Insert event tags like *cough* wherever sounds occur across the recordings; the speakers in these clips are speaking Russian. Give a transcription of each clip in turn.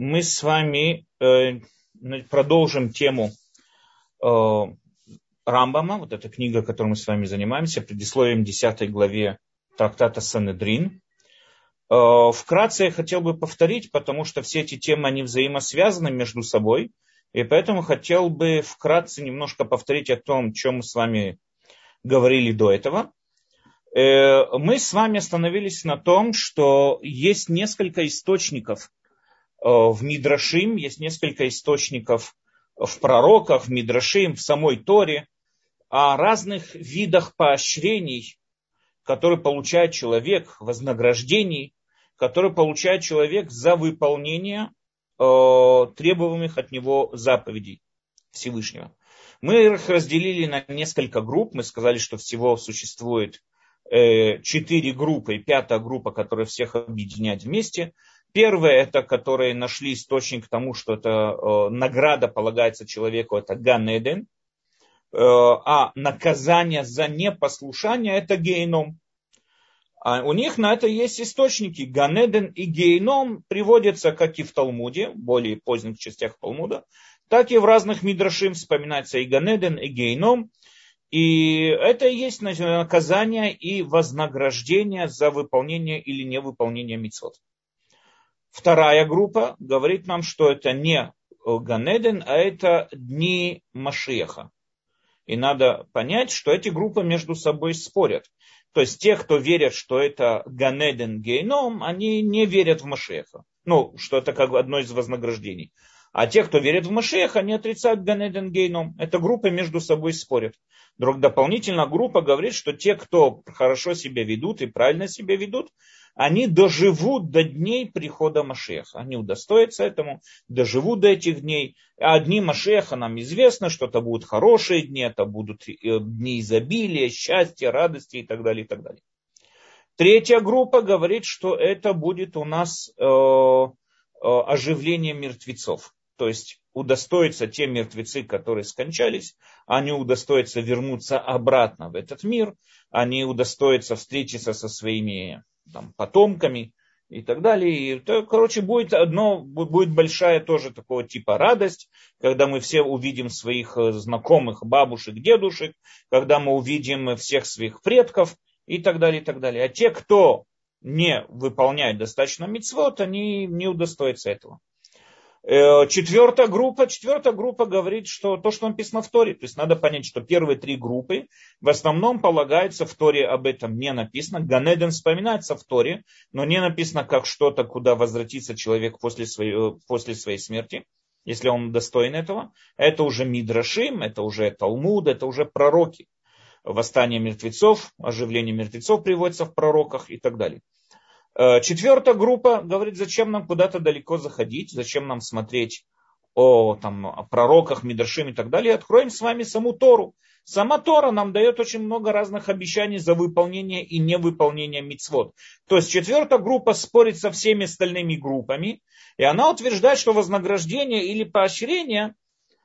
мы с вами э, продолжим тему э, Рамбама, вот эта книга, которой мы с вами занимаемся, предисловием 10 главе трактата Санедрин. Э, вкратце я хотел бы повторить, потому что все эти темы, они взаимосвязаны между собой, и поэтому хотел бы вкратце немножко повторить о том, чем мы с вами говорили до этого. Мы с вами остановились на том, что есть несколько источников в Мидрашим, есть несколько источников в пророках, в Мидрашим, в самой Торе, о разных видах поощрений, которые получает человек, вознаграждений, которые получает человек за выполнение э, требуемых от него заповедей Всевышнего. Мы их разделили на несколько групп. Мы сказали, что всего существует Э, четыре группы, пятая группа, которая всех объединяет вместе. Первая, это которые нашли источник тому, что это э, награда полагается человеку, это Ганеден. Э, а наказание за непослушание это гейном. А у них на это есть источники. Ганеден и гейном приводятся как и в Талмуде, более поздних частях Талмуда, так и в разных мидрашим вспоминается и Ганеден, и гейном. И это и есть наказание и вознаграждение за выполнение или невыполнение мицвод. Вторая группа говорит нам, что это не Ганеден, а это дни Машеха. И надо понять, что эти группы между собой спорят. То есть те, кто верят, что это Ганеден Гейном, они не верят в Машеха. Ну, что это как одно из вознаграждений. А те, кто верит в Машех, они отрицают Ганеден Гейном. Эта группа между собой спорят. Друг дополнительно группа говорит, что те, кто хорошо себя ведут и правильно себя ведут, они доживут до дней прихода Машеха. Они удостоятся этому, доживут до этих дней. А дни Машеха нам известно, что это будут хорошие дни, это будут э, дни изобилия, счастья, радости и так далее, и так далее. Третья группа говорит, что это будет у нас э, э, оживление мертвецов. То есть удостоятся те мертвецы, которые скончались, они удостоятся вернуться обратно в этот мир, они удостоятся встретиться со своими там, потомками и так далее. И, то, короче, будет одно, будет большая тоже такого типа радость, когда мы все увидим своих э, знакомых бабушек, дедушек, когда мы увидим всех своих предков и так далее, и так далее. А те, кто не выполняет достаточно мецвод, они не удостоятся этого. Э, четвертая группа, четвертая группа говорит, что то, что написано в Торе, то есть надо понять, что первые три группы в основном полагаются в Торе об этом не написано. Ганеден вспоминается в Торе, но не написано как что-то, куда возвратится человек после своей, после своей смерти, если он достоин этого. Это уже Мидрашим, это уже Талмуд, это уже пророки. Восстание мертвецов, оживление мертвецов приводится в пророках и так далее. Э, четвертая группа говорит, зачем нам куда-то далеко заходить, зачем нам смотреть о, там, о пророках, Мидрашим и так далее. Откроем с вами саму Тору. Сама Тора нам дает очень много разных обещаний за выполнение и невыполнение мицвод. То есть четвертая группа спорит со всеми остальными группами, и она утверждает, что вознаграждение или поощрение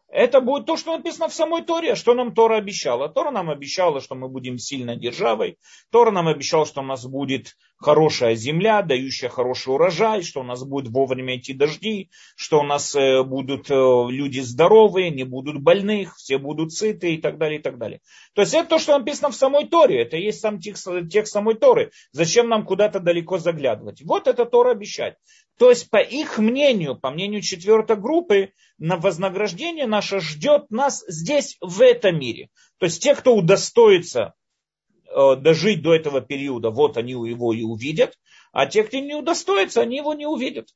это будет то, что написано в самой Торе. Что нам Тора обещала? Тора нам обещала, что мы будем сильной державой. Тора нам обещала, что у нас будет хорошая земля, дающая хороший урожай, что у нас будет вовремя идти дожди, что у нас э, будут э, люди здоровые, не будут больных, все будут сыты и так далее, и так далее. То есть это то, что написано в самой Торе. Это есть сам текст, текст самой Торы. Зачем нам куда-то далеко заглядывать? Вот это Тора обещать. То есть, по их мнению, по мнению четвертой группы, на вознаграждение наше ждет нас здесь, в этом мире. То есть, те, кто удостоится э, дожить до этого периода, вот они его и увидят, а те, кто не удостоится, они его не увидят.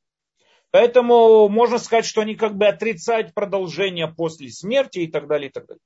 Поэтому можно сказать, что они как бы отрицают продолжение после смерти и так далее, и так далее.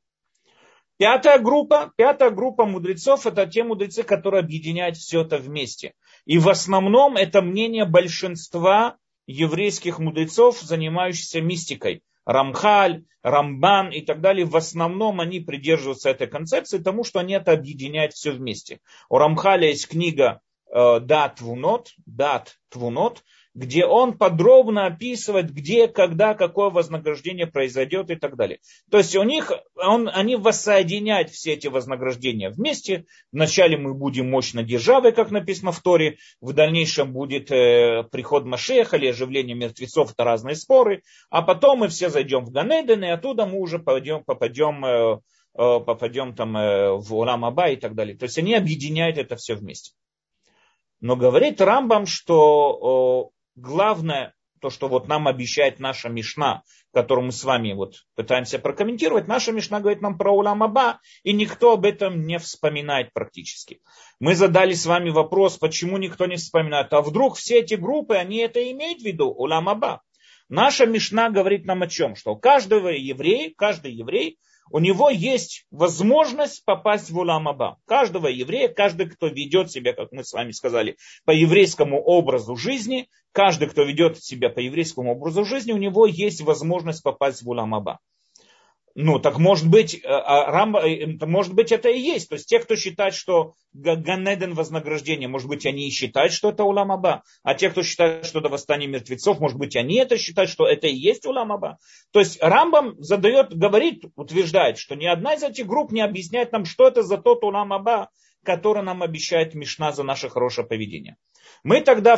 Пятая группа, пятая группа мудрецов – это те мудрецы, которые объединяют все это вместе. И в основном это мнение большинства еврейских мудрецов, занимающихся мистикой. Рамхаль, Рамбан и так далее, в основном они придерживаются этой концепции, потому что они это объединяют все вместе. У Рамхаля есть книга э, Дат Твунот, Дат Твунот, где он подробно описывает, где, когда, какое вознаграждение произойдет и так далее. То есть у них, он, они воссоединяют все эти вознаграждения вместе. Вначале мы будем мощно державой, как написано в Торе, в дальнейшем будет э, приход Машеха или оживление мертвецов, это разные споры, а потом мы все зайдем в Ганеден, и оттуда мы уже попадем, попадем, э, э, попадем там, э, в Урам Аба и так далее. То есть они объединяют это все вместе. Но говорит Рамбам, что главное, то, что вот нам обещает наша Мишна, которую мы с вами вот пытаемся прокомментировать, наша Мишна говорит нам про Улам Аба, и никто об этом не вспоминает практически. Мы задали с вами вопрос, почему никто не вспоминает, а вдруг все эти группы, они это имеют в виду, Улам Аба. Наша Мишна говорит нам о чем? Что у каждого еврея, каждый еврей у него есть возможность попасть в Уламаба. Каждого еврея, каждый, кто ведет себя, как мы с вами сказали, по еврейскому образу жизни, каждый, кто ведет себя по еврейскому образу жизни, у него есть возможность попасть в Уламаба. Ну, так может быть, э, а, Рамба, э, может быть, это и есть. То есть те, кто считает, что Ганеден вознаграждение, может быть, они и считают, что это Уламаба. А те, кто считает, что это восстание мертвецов, может быть, они это считают, что это и есть Уламаба. То есть Рамбам задает, говорит, утверждает, что ни одна из этих групп не объясняет нам, что это за тот Уламаба, который нам обещает Мишна за наше хорошее поведение. Мы тогда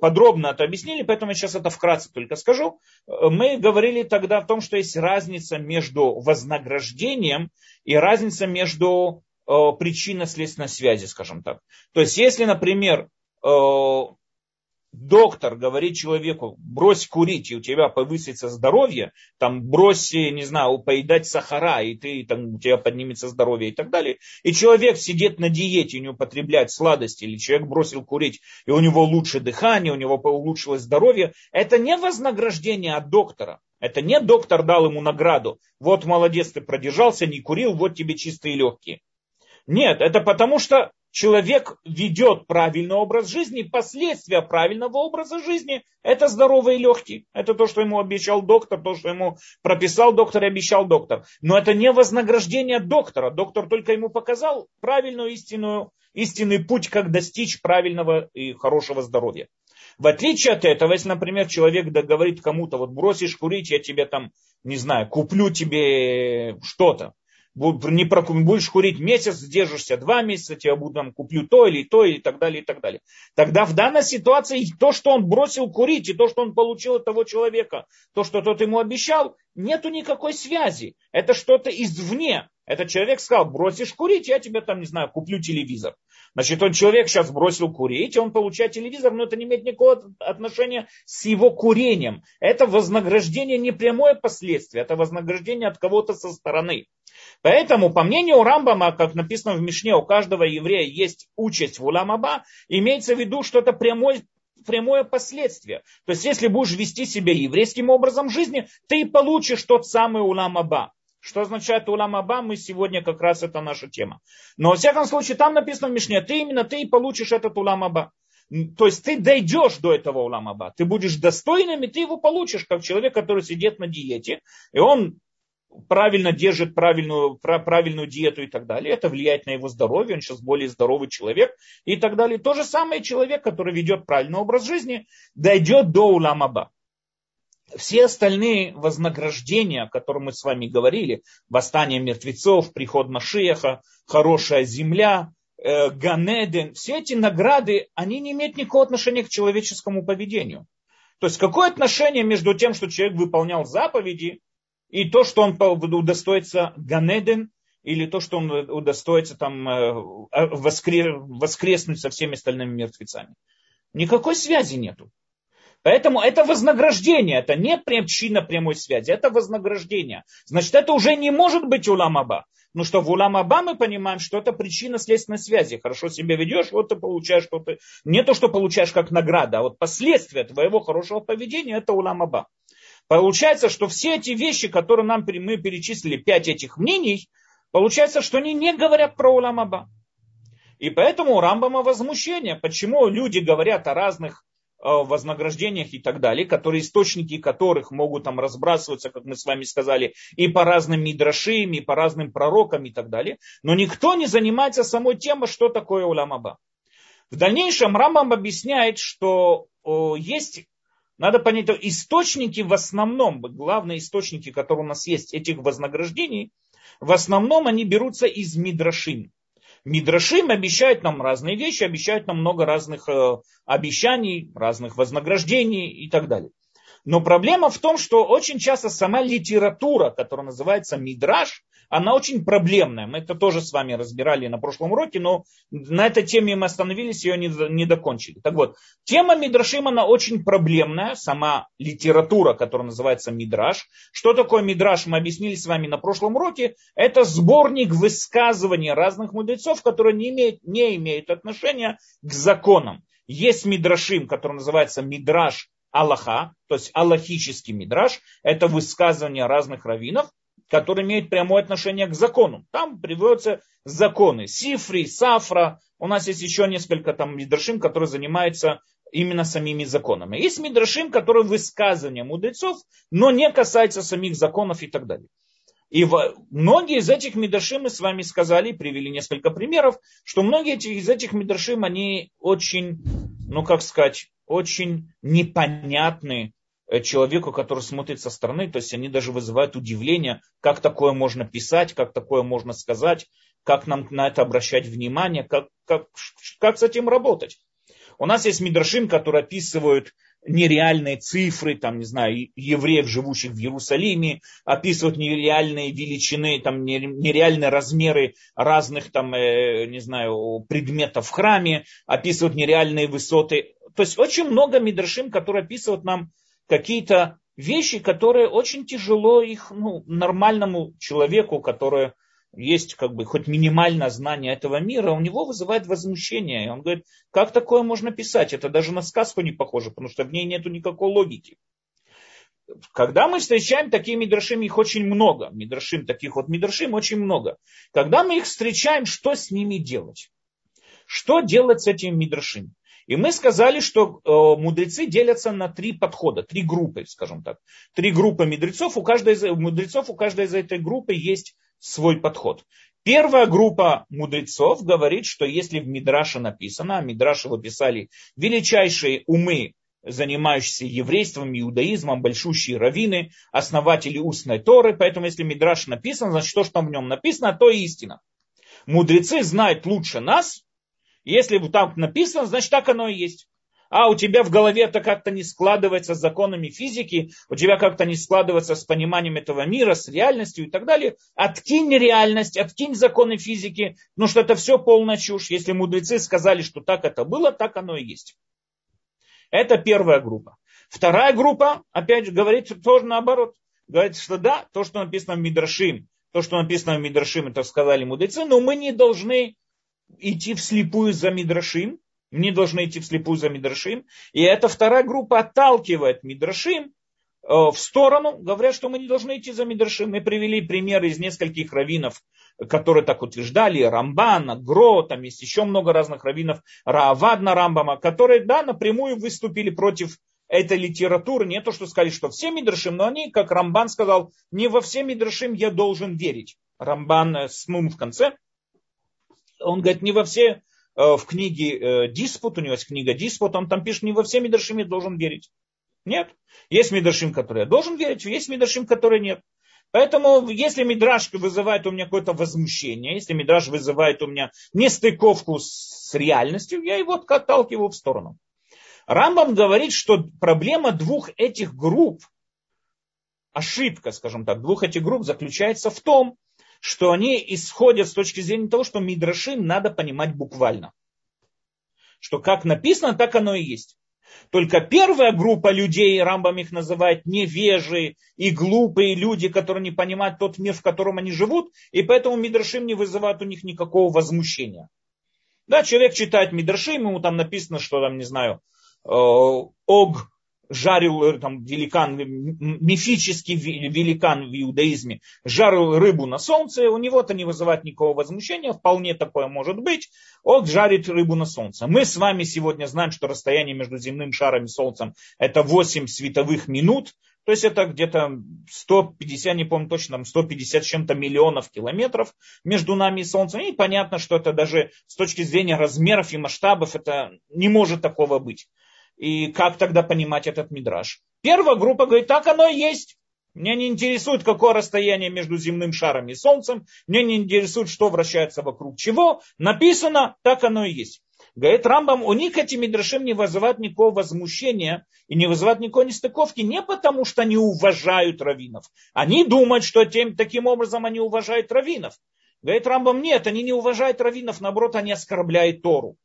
подробно это объяснили, поэтому я сейчас это вкратце только скажу. Мы говорили тогда о том, что есть разница между вознаграждением и разница между э, причинно-следственной связи, скажем так. То есть, если, например, э, доктор говорит человеку, брось курить, и у тебя повысится здоровье, там брось, не знаю, поедать сахара, и ты, там, у тебя поднимется здоровье и так далее. И человек сидит на диете, не употребляет сладости, или человек бросил курить, и у него лучше дыхание, у него улучшилось здоровье. Это не вознаграждение от доктора. Это не доктор дал ему награду. Вот молодец, ты продержался, не курил, вот тебе чистые легкие. Нет, это потому что человек ведет правильный образ жизни, последствия правильного образа жизни – это здоровые легкие. Это то, что ему обещал доктор, то, что ему прописал доктор и обещал доктор. Но это не вознаграждение доктора. Доктор только ему показал правильную истинную, истинный путь, как достичь правильного и хорошего здоровья. В отличие от этого, если, например, человек говорит кому-то, вот бросишь курить, я тебе там, не знаю, куплю тебе что-то не будешь курить месяц, сдержишься два месяца, тебе буду там, куплю то или то и так далее, и так далее. Тогда в данной ситуации то, что он бросил курить, и то, что он получил от того человека, то, что тот ему обещал, нету никакой связи. Это что-то извне. Этот человек сказал, бросишь курить, я тебе там, не знаю, куплю телевизор. Значит, он человек сейчас бросил курить, он получает телевизор, но это не имеет никакого отношения с его курением. Это вознаграждение не прямое последствие, это вознаграждение от кого-то со стороны. Поэтому, по мнению Рамбама, как написано в Мишне, у каждого еврея есть участь в Уламаба, имеется в виду, что это прямой прямое последствие. То есть, если будешь вести себя еврейским образом жизни, ты получишь тот самый уламаба. Что означает уламаба, мы сегодня как раз это наша тема. Но, во всяком случае, там написано в Мишне, ты именно ты получишь этот уламаба. То есть ты дойдешь до этого уламаба, ты будешь достойным, и ты его получишь, как человек, который сидит на диете, и он правильно держит правильную, правильную диету и так далее, это влияет на его здоровье, он сейчас более здоровый человек и так далее. То же самое человек, который ведет правильный образ жизни, дойдет до уламаба. Все остальные вознаграждения, о которых мы с вами говорили, восстание мертвецов, приход Машеха, хорошая земля, э, Ганеден, все эти награды, они не имеют никакого отношения к человеческому поведению. То есть какое отношение между тем, что человек выполнял заповеди, и то, что он удостоится Ганеден, или то, что он удостоится там э, воскреснуть со всеми остальными мертвецами. Никакой связи нету. Поэтому это вознаграждение, это не причина прямой связи, это вознаграждение. Значит, это уже не может быть уламаба. Ну что в уламаба мы понимаем, что это причина следственной связи. Хорошо себя ведешь, вот ты получаешь что-то. Не то, что получаешь как награда, а вот последствия твоего хорошего поведения, это уламаба. Получается, что все эти вещи, которые нам мы перечислили, пять этих мнений, получается, что они не говорят про Уламаба. И поэтому у Рамбама возмущение, почему люди говорят о разных вознаграждениях и так далее, которые источники которых могут там разбрасываться, как мы с вами сказали, и по разным мидрашим, и по разным пророкам и так далее. Но никто не занимается самой темой, что такое уламаба. В дальнейшем Рамбам объясняет, что есть Надо понять, источники в основном, главные источники, которые у нас есть, этих вознаграждений, в основном они берутся из Мидрашим. Мидрашим обещает нам разные вещи, обещает нам много разных э, обещаний, разных вознаграждений и так далее. Но проблема в том, что очень часто сама литература, которая называется мидраж, она очень проблемная. Мы это тоже с вами разбирали на прошлом уроке, но на этой теме мы остановились, ее не, не докончили. Так вот, тема Мидрашим, она очень проблемная, сама литература, которая называется Мидраш. Что такое Мидраш, мы объяснили с вами на прошлом уроке. Это сборник высказываний разных мудрецов, которые не имеют, не имеют отношения к законам. Есть Мидрашим, который называется Мидраш Аллаха, то есть аллахический мидраж, это высказывания разных раввинов, которые имеют прямое отношение к закону. Там приводятся законы. Сифри, Сафра. У нас есть еще несколько там мидрашим, которые занимаются именно самими законами. Есть мидрашим, которые высказывания мудрецов, но не касаются самих законов и так далее. И многие из этих мидрашим мы с вами сказали, привели несколько примеров, что многие из этих мидрашим, они очень, ну как сказать, очень непонятны человеку, который смотрит со стороны, то есть они даже вызывают удивление, как такое можно писать, как такое можно сказать, как нам на это обращать внимание, как, как, как с этим работать. У нас есть мидрашим, которые описывают нереальные цифры, там, не знаю, евреев, живущих в Иерусалиме, описывают нереальные величины, там, нереальные размеры разных, там, э, не знаю, предметов в храме, описывают нереальные высоты. То есть очень много мидрашим, которые описывают нам какие-то вещи, которые очень тяжело их ну, нормальному человеку, который есть как бы хоть минимальное знание этого мира, у него вызывает возмущение. И он говорит, как такое можно писать? Это даже на сказку не похоже, потому что в ней нет никакой логики. Когда мы встречаем такие мидрашим, их очень много. Мидрашим, таких вот мидрашим очень много. Когда мы их встречаем, что с ними делать? Что делать с этими мидрашим? И мы сказали, что э, мудрецы делятся на три подхода, три группы, скажем так. Три группы мудрецов. У каждой из, мудрецов, у каждой из этой группы есть свой подход. Первая группа мудрецов говорит, что если в Мидраше написано, а Мидраше его писали величайшие умы, занимающиеся еврейством, иудаизмом, большущие раввины, основатели устной Торы, поэтому если Мидраш написан, значит то, что в нем написано, то истина. Мудрецы знают лучше нас, если там написано, значит так оно и есть а у тебя в голове это как-то не складывается с законами физики, у тебя как-то не складывается с пониманием этого мира, с реальностью и так далее, откинь реальность, откинь законы физики, ну что это все полная чушь. Если мудрецы сказали, что так это было, так оно и есть. Это первая группа. Вторая группа, опять же, говорит тоже наоборот. Говорит, что да, то, что написано в Мидрашим, то, что написано в Мидрашим, это сказали мудрецы, но мы не должны идти вслепую за Мидрашим, не должны идти вслепую за Мидрашим. И эта вторая группа отталкивает Мидрашим э, в сторону, говорят, что мы не должны идти за Мидрашим. Мы привели примеры из нескольких раввинов, которые так утверждали, Рамбана, Гро, там есть еще много разных раввинов, Раавадна Рамбама, которые, да, напрямую выступили против этой литературы. Не то, что сказали, что все Мидрашим, но они, как Рамбан сказал, не во все Мидрашим я должен верить. Рамбан с Нун в конце. Он говорит, не во все Э, в книге э, Диспут, у него есть книга Диспут, он там пишет, не во все Мидрашим должен верить. Нет. Есть Мидрашим, который я должен верить, есть Мидрашим, который нет. Поэтому, если Мидраш вызывает у меня какое-то возмущение, если Мидраш вызывает у меня нестыковку с реальностью, я его отталкиваю в сторону. Рамбам говорит, что проблема двух этих групп, ошибка, скажем так, двух этих групп заключается в том, что они исходят с точки зрения того, что Мидрашим надо понимать буквально. Что как написано, так оно и есть. Только первая группа людей, Рамбам их называет невежи и глупые люди, которые не понимают тот мир, в котором они живут, и поэтому Мидрашим не вызывает у них никакого возмущения. Да, человек читает Мидрашим, ему там написано, что там, не знаю, э, Ог жарил э, там великан, мифический великан в иудаизме, жарил рыбу на солнце, у него это не вызывает никакого возмущения, вполне такое может быть, он жарит рыбу на солнце. Мы с вами сегодня знаем, что расстояние между земным шаром и солнцем это 8 световых минут, то есть это где-то 150, не помню точно, там 150 с чем-то миллионов километров между нами и Солнцем. И понятно, что это даже с точки зрения размеров и масштабов это не может такого быть. И как тогда понимать этот мидраж? Первая группа говорит, так оно и есть. Меня не интересует, какое расстояние между земным шаром и Солнцем. Меня не интересует, что вращается вокруг чего. Написано, так оно и есть. Говорит Рамбам, у них эти мидрашим не вызывают никакого возмущения и не вызывают никакой нестыковки не потому, что они уважают раввинов. Они думают, что тем, таким образом они уважают раввинов. Говорит Рамбам, нет, они не уважают раввинов, наоборот, они оскорбляют Тору.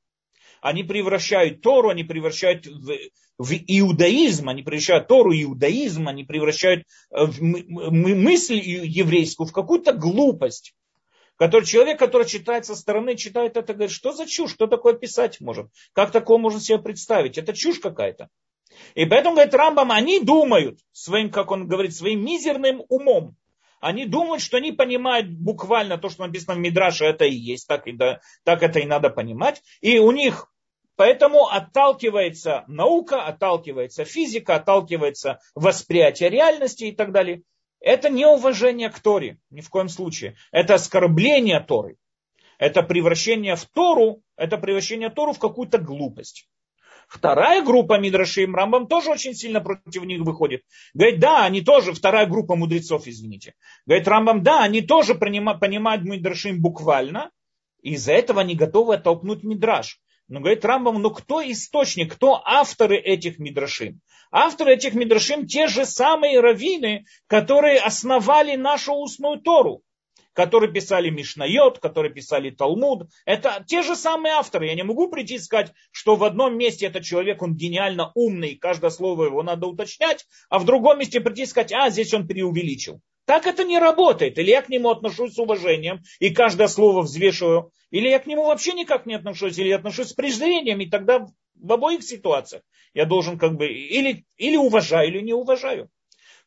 Они превращают Тору, они превращают в, в иудаизм, они превращают Тору иудаизм, они превращают э, мысль еврейскую в какую-то глупость. Который, человек, который читает со стороны, читает это, говорит, что за чушь, что такое писать может? Как такое можно себе представить? Это чушь какая-то. И поэтому, говорит Рамбам, они думают своим, как он говорит, своим мизерным умом. Они думают, что они понимают буквально то, что написано в Мидраше, это и есть, так, и да, так это и надо понимать. И у них Поэтому отталкивается наука, отталкивается физика, отталкивается восприятие реальности и так далее. Это не уважение к Торе, ни в коем случае. Это оскорбление Торы. Это превращение в Тору, это превращение Тору в какую-то глупость. Вторая группа Мидрашим Рамбам тоже очень сильно против них выходит. Говорит, да, они тоже, вторая группа мудрецов, извините. Говорит Рамбам, да, они тоже понимают Мидрашим буквально, и из-за этого они готовы оттолкнуть Мидраш. Но говорит Рамбам, ну кто источник, кто авторы этих мидрашим? Авторы этих мидрашим те же самые раввины, которые основали нашу устную Тору, которые писали Мишнайот, которые писали Талмуд. Это те же самые авторы. Я не могу прийти и сказать, что в одном месте этот человек, он гениально умный, каждое слово его надо уточнять, а в другом месте прийти и сказать, а, здесь он преувеличил. Так это не работает. Или я к нему отношусь с уважением и каждое слово взвешиваю, или я к нему вообще никак не отношусь, или я отношусь с презрением, и тогда в обоих ситуациях я должен как бы или, или уважаю, или не уважаю.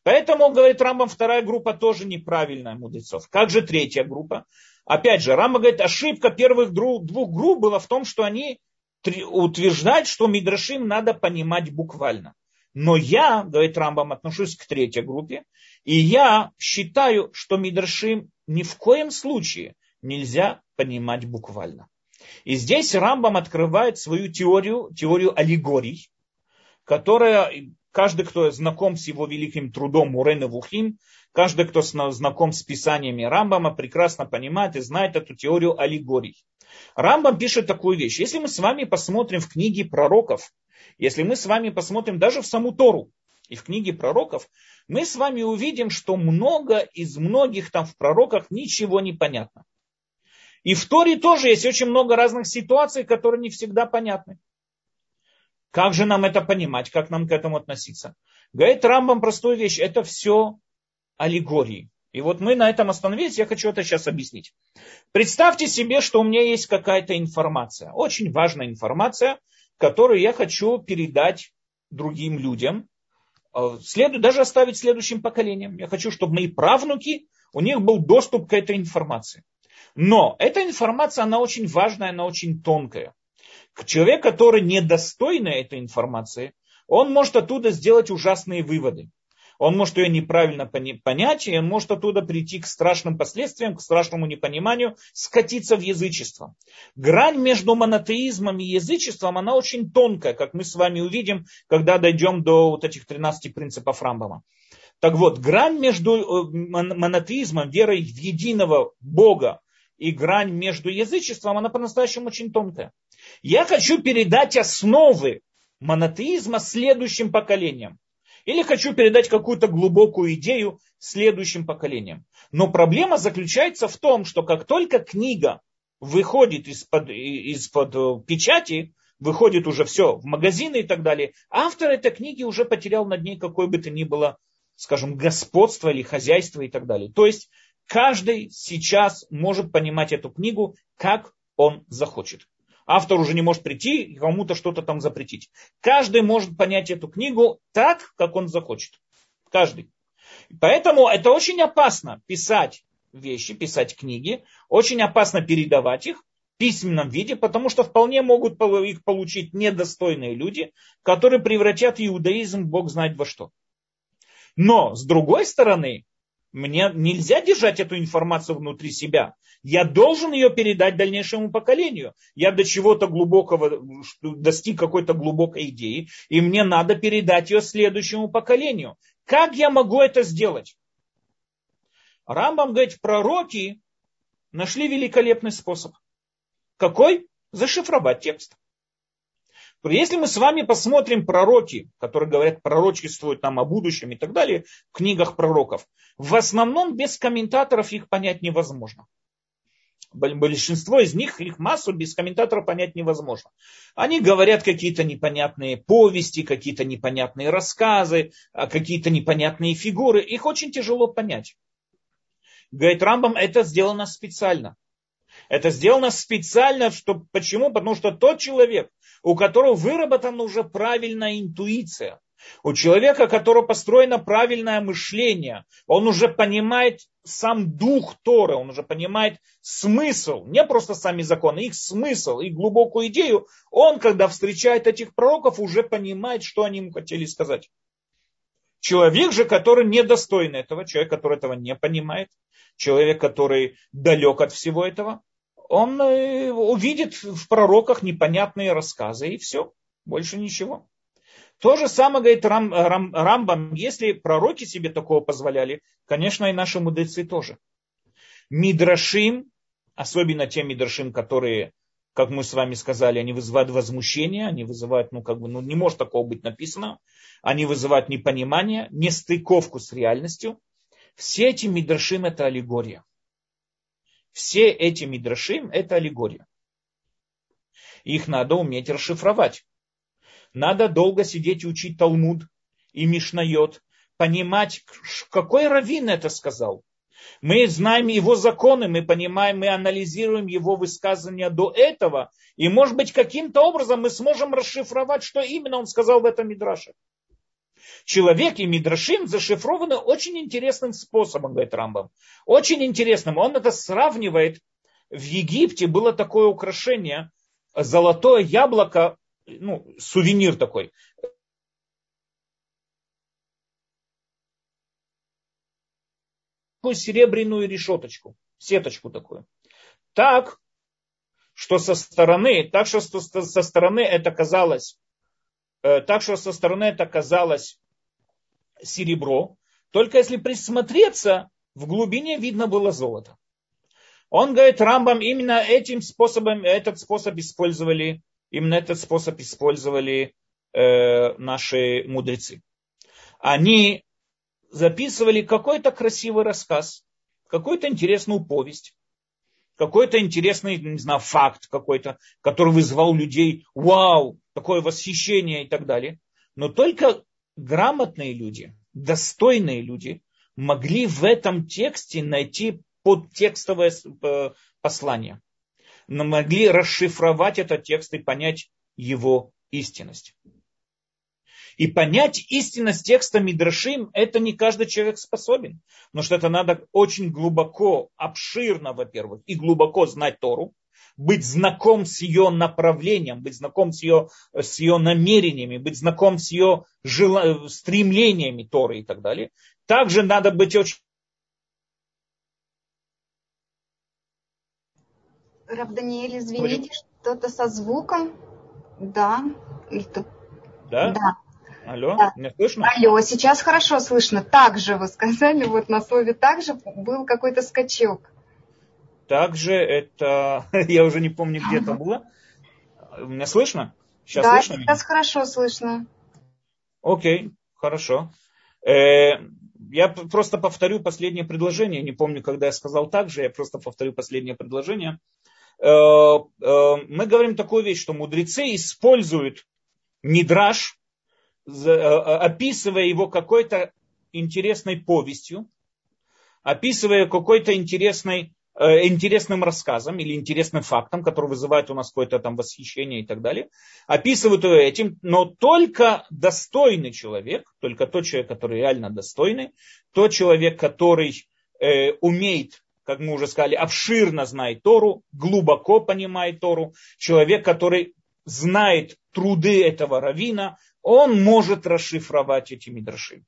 Поэтому, говорит Рамбам, вторая группа тоже неправильная мудрецов. Как же третья группа? Опять же, Рамбам говорит, ошибка первых двух групп была в том, что они утверждают, что Мидрашим надо понимать буквально. Но я, говорит Рамбам, отношусь к третьей группе, и я считаю, что Мидрашим ни в коем случае нельзя понимать буквально. И здесь Рамбам открывает свою теорию, теорию аллегорий, которая каждый, кто знаком с его великим трудом Мурена Вухим, каждый, кто знаком с писаниями Рамбама, прекрасно понимает и знает эту теорию аллегорий. Рамбам пишет такую вещь. Если мы с вами посмотрим в книги пророков, если мы с вами посмотрим даже в саму Тору и в книге пророков, мы с вами увидим, что много из многих там в пророках ничего не понятно. И в Торе тоже есть очень много разных ситуаций, которые не всегда понятны. Как же нам это понимать, как нам к этому относиться? Говорит Рамбам простую вещь, это все аллегории. И вот мы на этом остановились, я хочу это сейчас объяснить. Представьте себе, что у меня есть какая-то информация, очень важная информация, которую я хочу передать другим людям, э, следует даже оставить следующим поколениям. Я хочу, чтобы мои правнуки, у них был доступ к этой информации. Но эта информация, она очень важная, она очень тонкая. Человек, который недостойный этой информации, он может оттуда сделать ужасные выводы он может ее неправильно понять, и он может оттуда прийти к страшным последствиям, к страшному непониманию, скатиться в язычество. Грань между монотеизмом и язычеством, она очень тонкая, как мы с вами увидим, когда дойдем до вот этих 13 принципов Рамбама. Так вот, грань между э, монотеизмом, верой в единого Бога, и грань между язычеством, она по-настоящему очень тонкая. Я хочу передать основы монотеизма следующим поколениям. Или хочу передать какую-то глубокую идею следующим поколениям. Но проблема заключается в том, что как только книга выходит из-под, из-под э, печати, выходит уже все в магазины и так далее, автор этой книги уже потерял над ней какое бы то ни было, скажем, господство или хозяйство и так далее. То есть каждый сейчас может понимать эту книгу, как он захочет. Автор уже не может прийти и кому-то что-то там запретить. Каждый может понять эту книгу так, как он захочет. Каждый. Поэтому это очень опасно писать вещи, писать книги. Очень опасно передавать их в письменном виде, потому что вполне могут их получить недостойные люди, которые превратят иудаизм бог знает во что. Но, с другой стороны, Мне нельзя держать эту информацию внутри себя. Я должен ее передать дальнейшему поколению. Я до чего-то глубокого, достиг какой-то глубокой идеи, и мне надо передать ее следующему поколению. Как я могу это сделать? Рамбам говорит, пророки нашли великолепный способ. Какой? Зашифровать текст. Если мы с вами посмотрим пророки, которые говорят, пророчествуют нам о будущем и так далее, в книгах пророков, в основном без комментаторов их понять невозможно. Большинство из них, их массу без комментаторов понять невозможно. Они говорят какие-то непонятные повести, какие-то непонятные рассказы, а какие-то непонятные фигуры. Их очень тяжело понять. Говорит Рамбам, это сделано специально. Это сделано специально, что, почему? Потому что тот человек, у которого выработана уже правильная интуиция, у человека, у которого построено правильное мышление, он уже понимает сам дух Торы, он уже понимает смысл, не просто сами законы, их смысл, их глубокую идею, он, когда встречает этих пророков, уже понимает, что они ему хотели сказать. Человек же, который недостоин этого, человек, который этого не понимает, человек, который далек от всего этого, он э, увидит в пророках непонятные рассказы и все, больше ничего. То же самое говорит Рам, Рам, Рамбам, если пророки себе такого позволяли, конечно, и наши мудрецы тоже. Мидрашим, особенно те мидрашим, которые, как мы с вами сказали, они вызывают возмущение, они вызывают, ну, как бы, ну, не может такого быть написано, они вызывают непонимание, нестыковку с реальностью. Все эти мидрашим это аллегория. Все эти мидрашим – это аллегория. Их надо уметь расшифровать. Надо долго сидеть и учить Талмуд и Мишнайот, понимать, какой раввин это сказал. Мы знаем его законы, мы понимаем, мы анализируем его высказывания до этого, и, может быть, каким-то образом мы сможем расшифровать, что именно он сказал в этом Мидраше человек и Мидрашим зашифрованы очень интересным способом, говорит Рамбам. Очень интересным. Он это сравнивает. В Египте было такое украшение, золотое яблоко, ну, сувенир такой. Такую серебряную решеточку, сеточку такую. Так, что со стороны, так что со стороны это казалось, э, так что со стороны это казалось серебро, только если присмотреться, в глубине видно было золото. Он говорит, Рамбам именно этим способом, этот способ использовали, именно этот способ использовали э, наши мудрецы. Они записывали какой-то красивый рассказ, какую-то интересную повесть, какой-то интересный, не знаю, факт какой-то, который вызывал людей, вау, такое восхищение и так далее. Но только грамотные люди, достойные люди могли в этом тексте найти подтекстовое э, послание. Но могли расшифровать этот текст и понять его истинность. И понять истинность текста Мидрашим, это не каждый человек способен. Потому что это надо очень глубоко, обширно, во-первых, и глубоко знать Тору быть знаком с ее направлением, быть знаком с ее, с ее намерениями, быть знаком с ее жел... стремлениями Торы и так далее. Также надо быть очень... Раб Даниэль, извините, что-то со звуком. Да. Да? Да. Алло, да. меня слышно? Алло, сейчас хорошо слышно. Также вы сказали, вот на слове также был какой-то скачок. Также это, *laughs* я уже не помню, где это было. Меня слышно? Сейчас да, слышно сейчас меня? хорошо слышно. Окей, хорошо. Э, я просто повторю последнее предложение. Не помню, когда я сказал так же, я просто повторю последнее предложение. Э, э, мы говорим такую вещь, что мудрецы используют мидраж, описывая его какой-то интересной повестью, описывая какой-то интересной интересным рассказом или интересным фактом, который вызывает у нас какое-то там восхищение и так далее, описывают его этим, но только достойный человек, только тот человек, который реально достойный, тот человек, который э, умеет, как мы уже сказали, обширно знает Тору, глубоко понимает Тору, человек, который знает труды этого равина, он может расшифровать эти мидраши.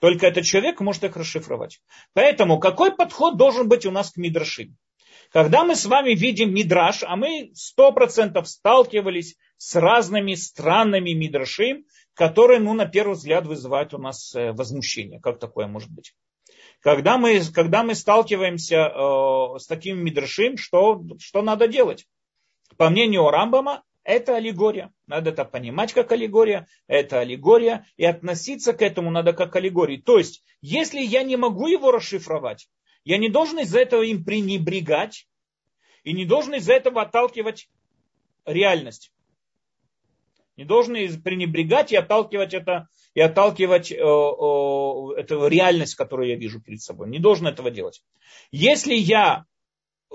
Только этот человек может их расшифровать. Поэтому какой подход должен быть у нас к Мидрашим? Когда мы с вами видим Мидраш, а мы сто процентов сталкивались с разными странными Мидрашим, которые, ну, на первый взгляд, вызывают у нас э, возмущение. Как такое может быть? Когда мы, когда мы сталкиваемся э, с таким Мидрашим, что, что надо делать? По мнению Рамбама, это аллегория. Надо это понимать как аллегория. Это аллегория. И относиться к этому надо как аллегории. То есть, если я не могу его расшифровать, я не должен из-за этого им пренебрегать. И не должен из-за этого отталкивать реальность. Не должен пренебрегать и отталкивать это, и отталкивать э, э, эту реальность, которую я вижу перед собой. Не должен этого делать. Если я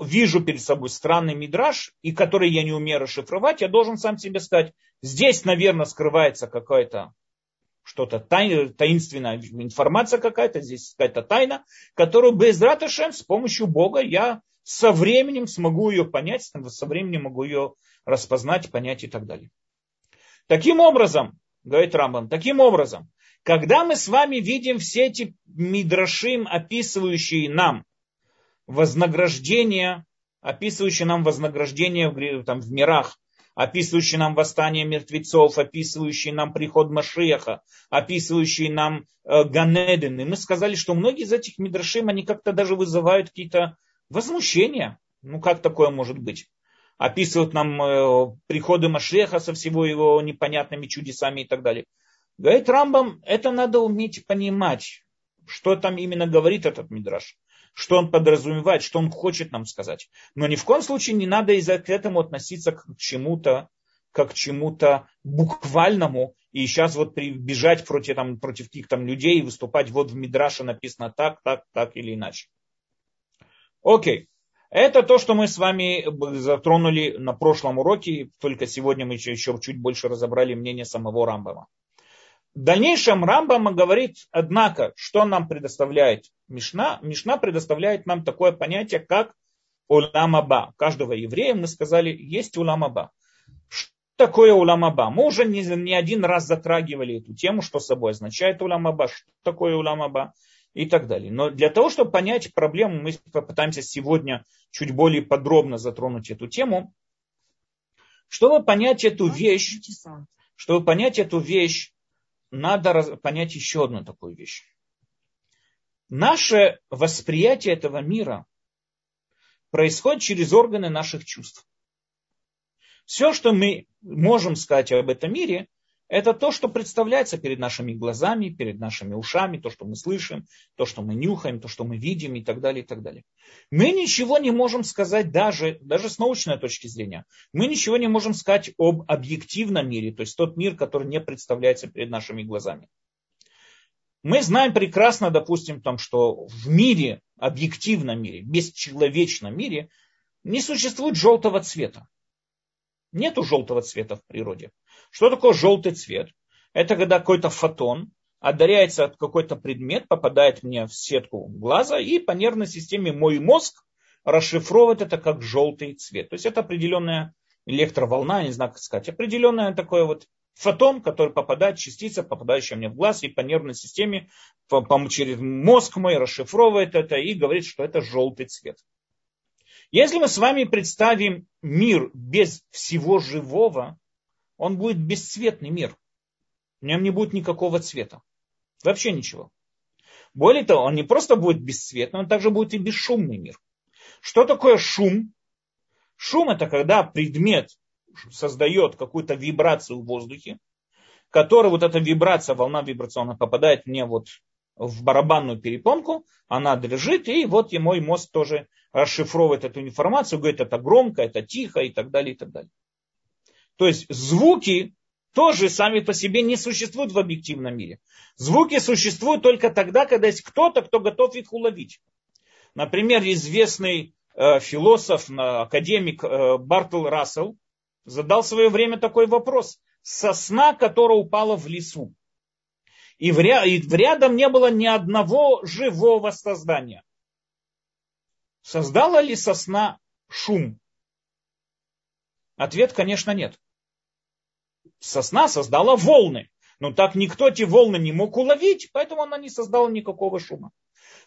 вижу перед собой странный мидраж, и который я не умею расшифровать, я должен сам себе сказать, здесь, наверное, скрывается какая-то что-то тай, таинственная информация какая-то, здесь какая-то тайна, которую без Раташем с помощью Бога я со временем смогу ее понять, со временем могу ее распознать, понять и так далее. Таким образом, говорит Рамбам, таким образом, когда мы с вами видим все эти мидрашим, описывающие нам вознаграждение, описывающие нам вознаграждение в, там, в мирах, описывающие нам восстание мертвецов, описывающие нам приход Машеха, описывающие нам э, Ганеден. И мы сказали, что многие из этих мидрашим, они как-то даже вызывают какие-то возмущения. Ну, как такое может быть? Описывают нам э, приходы Машеха со всего его непонятными чудесами и так далее. Говорит Рамбам, это надо уметь понимать, что там именно говорит этот мидраш что он подразумевает, что он хочет нам сказать. Но ни в коем случае не надо из-за к этому относиться к чему-то, как к чему-то буквальному, и сейчас вот бежать против, там, против каких-то людей и выступать, вот в Мидраше написано так, так, так или иначе. Окей. Это то, что мы с вами затронули на прошлом уроке, только сегодня мы еще, еще чуть больше разобрали мнение самого Рамбама. В дальнейшем Рамбам говорит, однако, что нам предоставляет Мишна? Мишна предоставляет нам такое понятие, как уламаба. Каждого еврея, мы сказали, есть уламаба. Что такое уламаба? Мы уже не, не один раз затрагивали эту тему, что собой означает уламаба, что такое уламаба и так далее. Но для того, чтобы понять проблему, мы попытаемся сегодня чуть более подробно затронуть эту тему. Чтобы понять эту вещь, чтобы понять эту вещь, надо понять еще одну такую вещь. Наше восприятие этого мира происходит через органы наших чувств. Все, что мы можем сказать об этом мире, это то, что представляется перед нашими глазами, перед нашими ушами, то, что мы слышим, то, что мы нюхаем, то, что мы видим и так далее, и так далее. Мы ничего не можем сказать даже, даже с научной точки зрения. Мы ничего не можем сказать об объективном мире, то есть тот мир, который не представляется перед нашими глазами. Мы знаем прекрасно, допустим, там, что в мире, объективном мире, бесчеловечном мире, не существует желтого цвета. Нету желтого цвета в природе. Что такое желтый цвет? Это когда какой-то фотон отдаряется от какой-то предмет, попадает мне в сетку глаза, и по нервной системе мой мозг расшифровывает это как желтый цвет. То есть это определенная электроволна, не знаю, как сказать, определенная такое вот фотон, который попадает, частица, попадающая мне в глаз, и по нервной системе, по, по, через мозг мой расшифровывает это и говорит, что это желтый цвет. Если мы с вами представим мир без всего живого, он будет бесцветный мир. В нем не будет никакого цвета. Вообще ничего. Более того, он не просто будет бесцветный, он также будет и бесшумный мир. Что такое шум? Шум это когда предмет создает какую-то вибрацию в воздухе, которая вот эта вибрация, волна вибрационная попадает мне вот в барабанную перепонку, она дрожит, и вот и мой мозг тоже расшифровывает эту информацию, говорит, это громко, это тихо и так далее, и так далее. То есть звуки тоже сами по себе не существуют в объективном мире. Звуки существуют только тогда, когда есть кто-то, кто готов их уловить. Например, известный э, философ, академик э, Бартл Рассел задал в свое время такой вопрос. Сосна, которая упала в лесу. И, в ря... и рядом не было ни одного живого создания. Создала ли сосна шум? Ответ, конечно, нет. Сосна создала волны. Но так никто эти волны не мог уловить, поэтому она не создала никакого шума.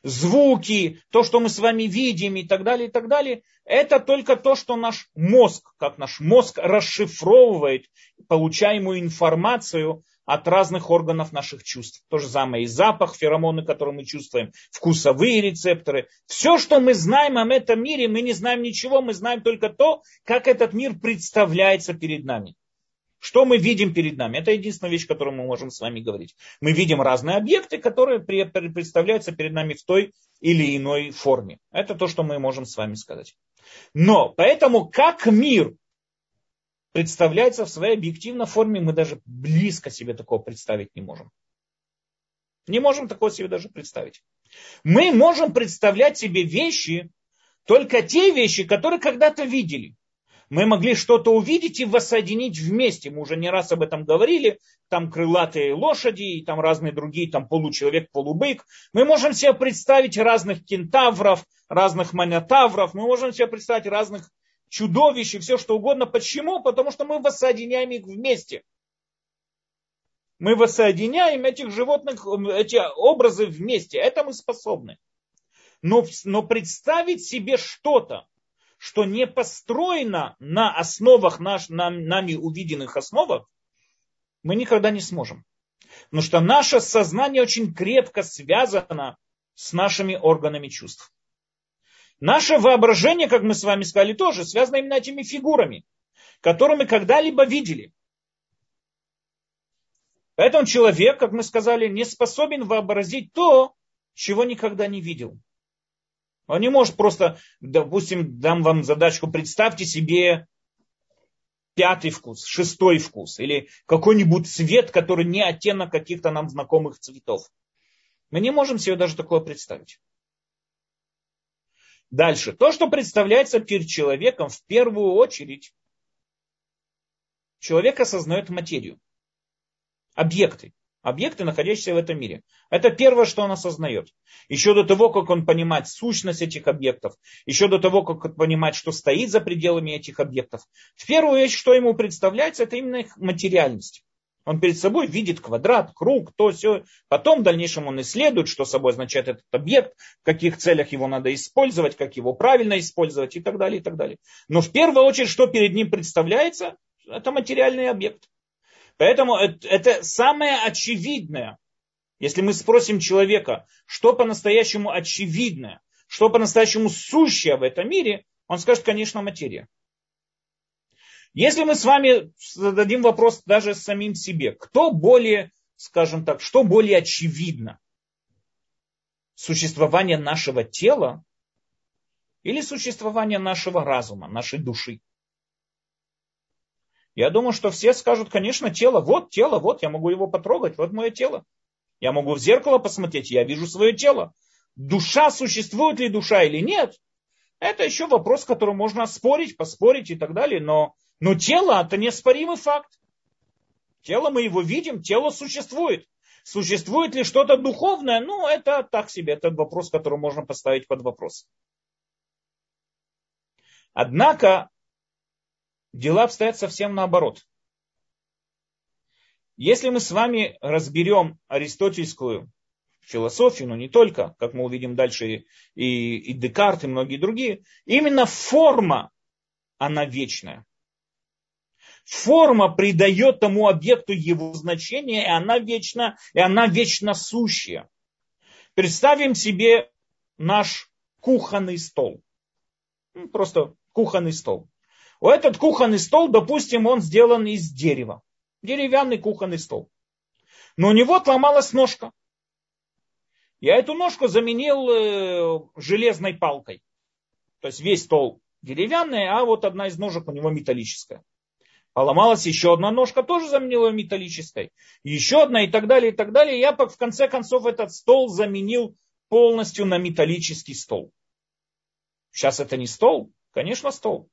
Звуки, то, что мы с вами видим и так далее, и так далее, это только то, что наш мозг, как наш мозг расшифровывает получаемую информацию от разных органов наших чувств. То же самое и запах, феромоны, которые мы чувствуем, вкусовые рецепторы. Все, что мы знаем об этом мире, мы не знаем ничего, мы знаем только то, как этот мир представляется перед нами. Что мы видим перед нами? Это единственная вещь, которую мы можем с вами говорить. Мы видим разные объекты, которые представляются перед нами в той или иной форме. Это то, что мы можем с вами сказать. Но поэтому как мир представляется в своей объективной форме, мы даже близко себе такого представить не можем. Не можем такого себе даже представить. Мы можем представлять себе вещи, только те вещи, которые когда-то видели. Мы могли что-то увидеть и воссоединить вместе. Мы уже не раз об этом говорили. Там крылатые лошади, и там разные другие, там получеловек, полубык. Мы можем себе представить разных кентавров, разных манятавров. Мы можем себе представить разных чудовищ и все что угодно. Почему? Потому что мы воссоединяем их вместе. Мы воссоединяем этих животных, эти образы вместе. Это мы способны. Но, но представить себе что-то, что не построено на основах наш, на, нами увиденных основах, мы никогда не сможем. Потому что наше сознание очень крепко связано с нашими органами чувств. Наше воображение, как мы с вами сказали, тоже связано именно этими фигурами, которые мы когда-либо видели. Поэтому человек, как мы сказали, не способен вообразить то, чего никогда не видел. Он не может просто, допустим, дам вам задачку, представьте себе пятый вкус, шестой вкус или какой-нибудь цвет, который не оттенок каких-то нам знакомых цветов. Мы не можем себе даже такое представить. Дальше. То, что представляется перед человеком, в первую очередь, человек осознает материю. Объекты. Объекты, находящиеся в этом мире. Это первое, что он осознает. Еще до того, как он понимает сущность этих объектов, еще до того, как он понимает, что стоит за пределами этих объектов, в первую очередь, что ему представляется, это именно их материальность. Он перед собой видит квадрат, круг, то все. Потом в дальнейшем он исследует, что собой означает этот объект, в каких целях его надо использовать, как его правильно использовать и так далее, и так далее. Но в первую очередь, что перед ним представляется, это материальный объект. Поэтому это, это самое очевидное. Если мы спросим человека, что по-настоящему очевидное, что по-настоящему сущее в этом мире, он скажет, конечно, материя. Если мы с вами зададим вопрос даже самим себе, кто более, скажем так, что более очевидно? Существование нашего тела или существование нашего разума, нашей души? Я думаю, что все скажут, конечно, тело, вот тело, вот я могу его потрогать, вот мое тело. Я могу в зеркало посмотреть, я вижу свое тело. Душа, существует ли душа или нет, это еще вопрос, который можно спорить, поспорить и так далее, но но тело это неоспоримый факт. Тело мы его видим, тело существует. Существует ли что-то духовное? Ну, это так себе, это вопрос, который можно поставить под вопрос. Однако дела обстоят совсем наоборот. Если мы с вами разберем аристотельскую философию, но не только, как мы увидим дальше и, и Декарт, и многие другие, именно форма, она вечная форма придает тому объекту его значение, и она вечно, и она вечно сущая. Представим себе наш кухонный стол. Ну, просто кухонный стол. У этот кухонный стол, допустим, он сделан из дерева. Деревянный кухонный стол. Но у него отломалась ножка. Я эту ножку заменил э, железной палкой. То есть весь стол деревянный, а вот одна из ножек у него металлическая. Поломалась еще одна ножка, тоже заменила ее металлической. Еще одна и так далее, и так далее. Я в конце концов этот стол заменил полностью на металлический стол. Сейчас это не стол? Конечно, стол.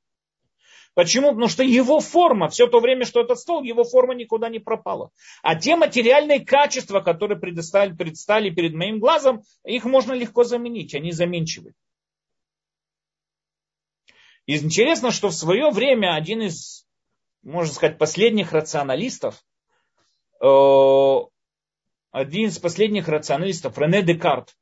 Почему? Потому что его форма, все то время, что этот стол, его форма никуда не пропала. А те материальные качества, которые предстали, предстали перед моим глазом, их можно легко заменить, они заменчивы. Интересно, что в свое время один из можно сказать, последних рационалистов, один из последних рационалистов, Рене Декарт.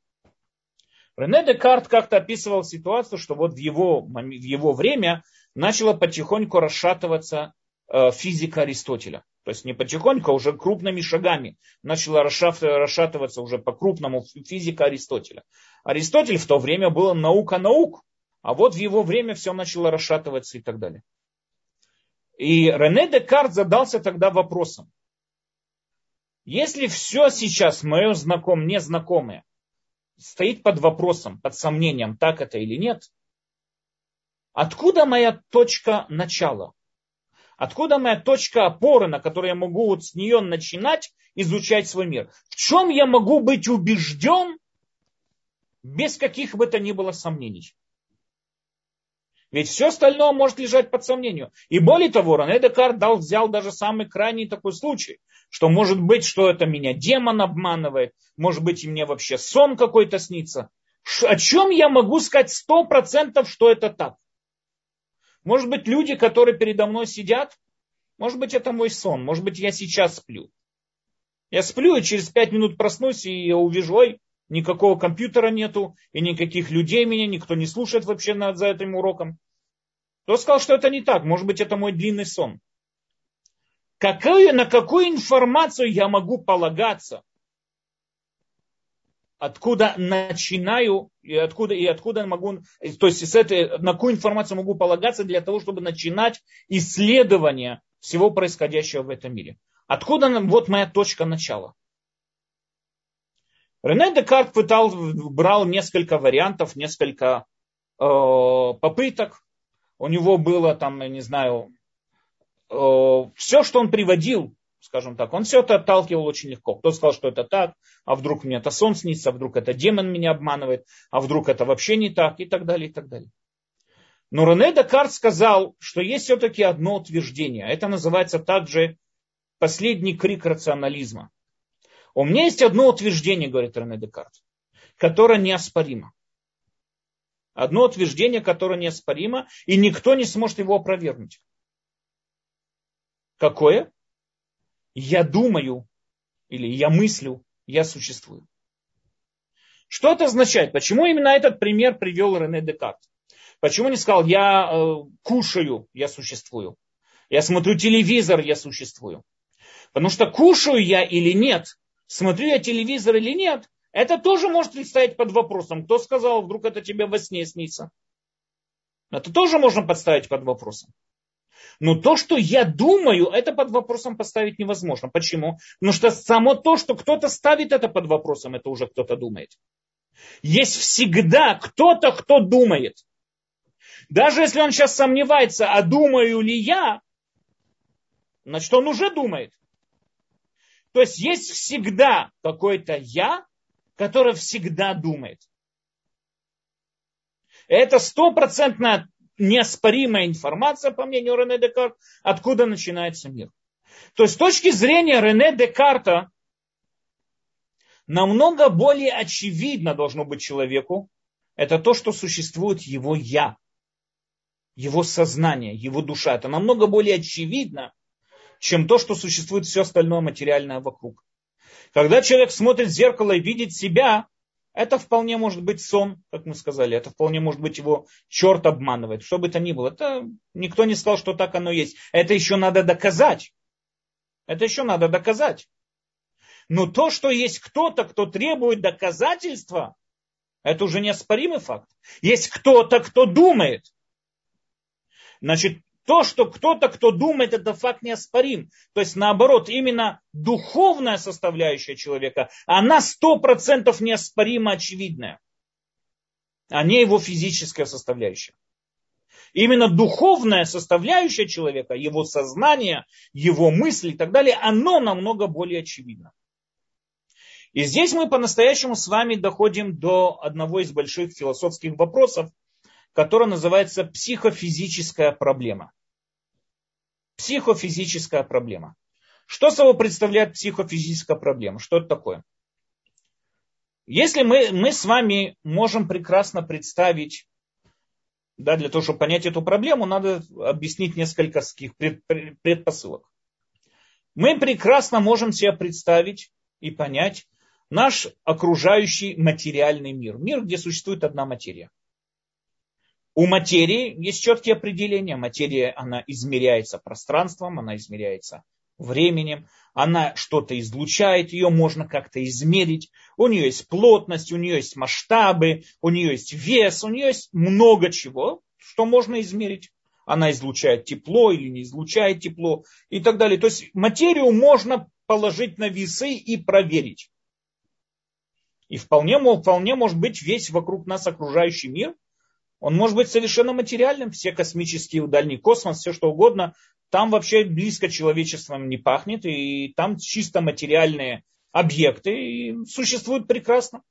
Рене Декарт как-то описывал ситуацию, что вот в его, в его время начала потихоньку расшатываться э, физика Аристотеля. То есть не потихоньку, а уже крупными шагами начала расшатываться уже по-крупному физика Аристотеля. Аристотель в то время был наука наук, а вот в его время все начало расшатываться и так далее. И Рене Декарт задался тогда вопросом, если все сейчас мое знакомое, незнакомое, стоит под вопросом, под сомнением, так это или нет, откуда моя точка начала? Откуда моя точка опоры, на которой я могу вот с нее начинать изучать свой мир? В чем я могу быть убежден без каких бы то ни было сомнений? Ведь все остальное может лежать под сомнению. И более того, Рене Декарт дал, взял даже самый крайний такой случай, что может быть, что это меня демон обманывает, может быть, и мне вообще сон какой-то снится. О чем я могу сказать сто процентов, что это так? Может быть, люди, которые передо мной сидят, может быть, это мой сон, может быть, я сейчас сплю. Я сплю и через пять минут проснусь, и я увижу, ой, никакого компьютера нету, и никаких людей меня, никто не слушает вообще над, за этим уроком. Кто сказал, что это не так? Может быть, это мой длинный сон. Какую, на какую информацию я могу полагаться? Откуда начинаю и откуда, и откуда могу, то есть с этой, на какую информацию могу полагаться для того, чтобы начинать исследование всего происходящего в этом мире. Откуда вот моя точка начала. Рене Декарт пытал, брал несколько вариантов, несколько э, попыток у него было там, я не знаю, э, все, что он приводил, скажем так, он все это отталкивал очень легко. Кто сказал, что это так, а вдруг мне это сон снится, а вдруг это демон меня обманывает, а вдруг это вообще не так, и так далее, и так далее. Но Рене Декарт сказал, что есть все-таки одно утверждение. Это называется также последний крик рационализма. У меня есть одно утверждение, говорит Рене Декарт, которое неоспоримо. Одно утверждение, которое неоспоримо, и никто не сможет его опровергнуть. Какое? Я думаю, или я мыслю, я существую. Что это означает? Почему именно этот пример привел Рене Декарт? Почему не сказал, я э, кушаю, я существую. Я смотрю телевизор, я существую. Потому что кушаю я или нет, смотрю я телевизор или нет, это тоже может представить под вопросом. Кто сказал, вдруг это тебе во сне снится? Это тоже можно подставить под вопросом. Но то, что я думаю, это под вопросом поставить невозможно. Почему? Потому что само то, что кто-то ставит это под вопросом, это уже кто-то думает. Есть всегда кто-то, кто думает. Даже если он сейчас сомневается, а думаю ли я, значит он уже думает. То есть есть всегда какой-то я, который всегда думает. Это стопроцентная неоспоримая информация, по мнению Рене Декарта, откуда начинается мир. То есть с точки зрения Рене Декарта, намного более очевидно должно быть человеку, это то, что существует его я, его сознание, его душа. Это намного более очевидно, чем то, что существует все остальное материальное вокруг. Когда человек смотрит в зеркало и видит себя, это вполне может быть сон, как мы сказали. Это вполне может быть его черт обманывает. Что бы это ни было. Это никто не сказал, что так оно есть. Это еще надо доказать. Это еще надо доказать. Но то, что есть кто-то, кто требует доказательства, это уже неоспоримый факт. Есть кто-то, кто думает. Значит, то, что кто-то, кто думает, это факт неоспорим. То есть наоборот, именно духовная составляющая человека, она сто процентов неоспоримо очевидная, а не его физическая составляющая. Именно духовная составляющая человека, его сознание, его мысли и так далее, оно намного более очевидно. И здесь мы по-настоящему с вами доходим до одного из больших философских вопросов, которая называется психофизическая проблема. Психофизическая проблема. Что собой представляет психофизическая проблема? Что это такое? Если мы, мы с вами можем прекрасно представить, да, для того, чтобы понять эту проблему, надо объяснить несколько таких предпосылок. мы прекрасно можем себе представить и понять наш окружающий материальный мир. Мир, где существует одна материя. У материи есть четкие определения. Материя, она измеряется пространством, она измеряется временем, она что-то излучает, ее можно как-то измерить. У нее есть плотность, у нее есть масштабы, у нее есть вес, у нее есть много чего, что можно измерить. Она излучает тепло или не излучает тепло и так далее. То есть материю можно положить на весы и проверить. И вполне, вполне может быть весь вокруг нас окружающий мир, он может быть совершенно материальным, все космические, дальний космос, все что угодно, там вообще близко человечеством не пахнет, и там чисто материальные объекты существуют прекрасно.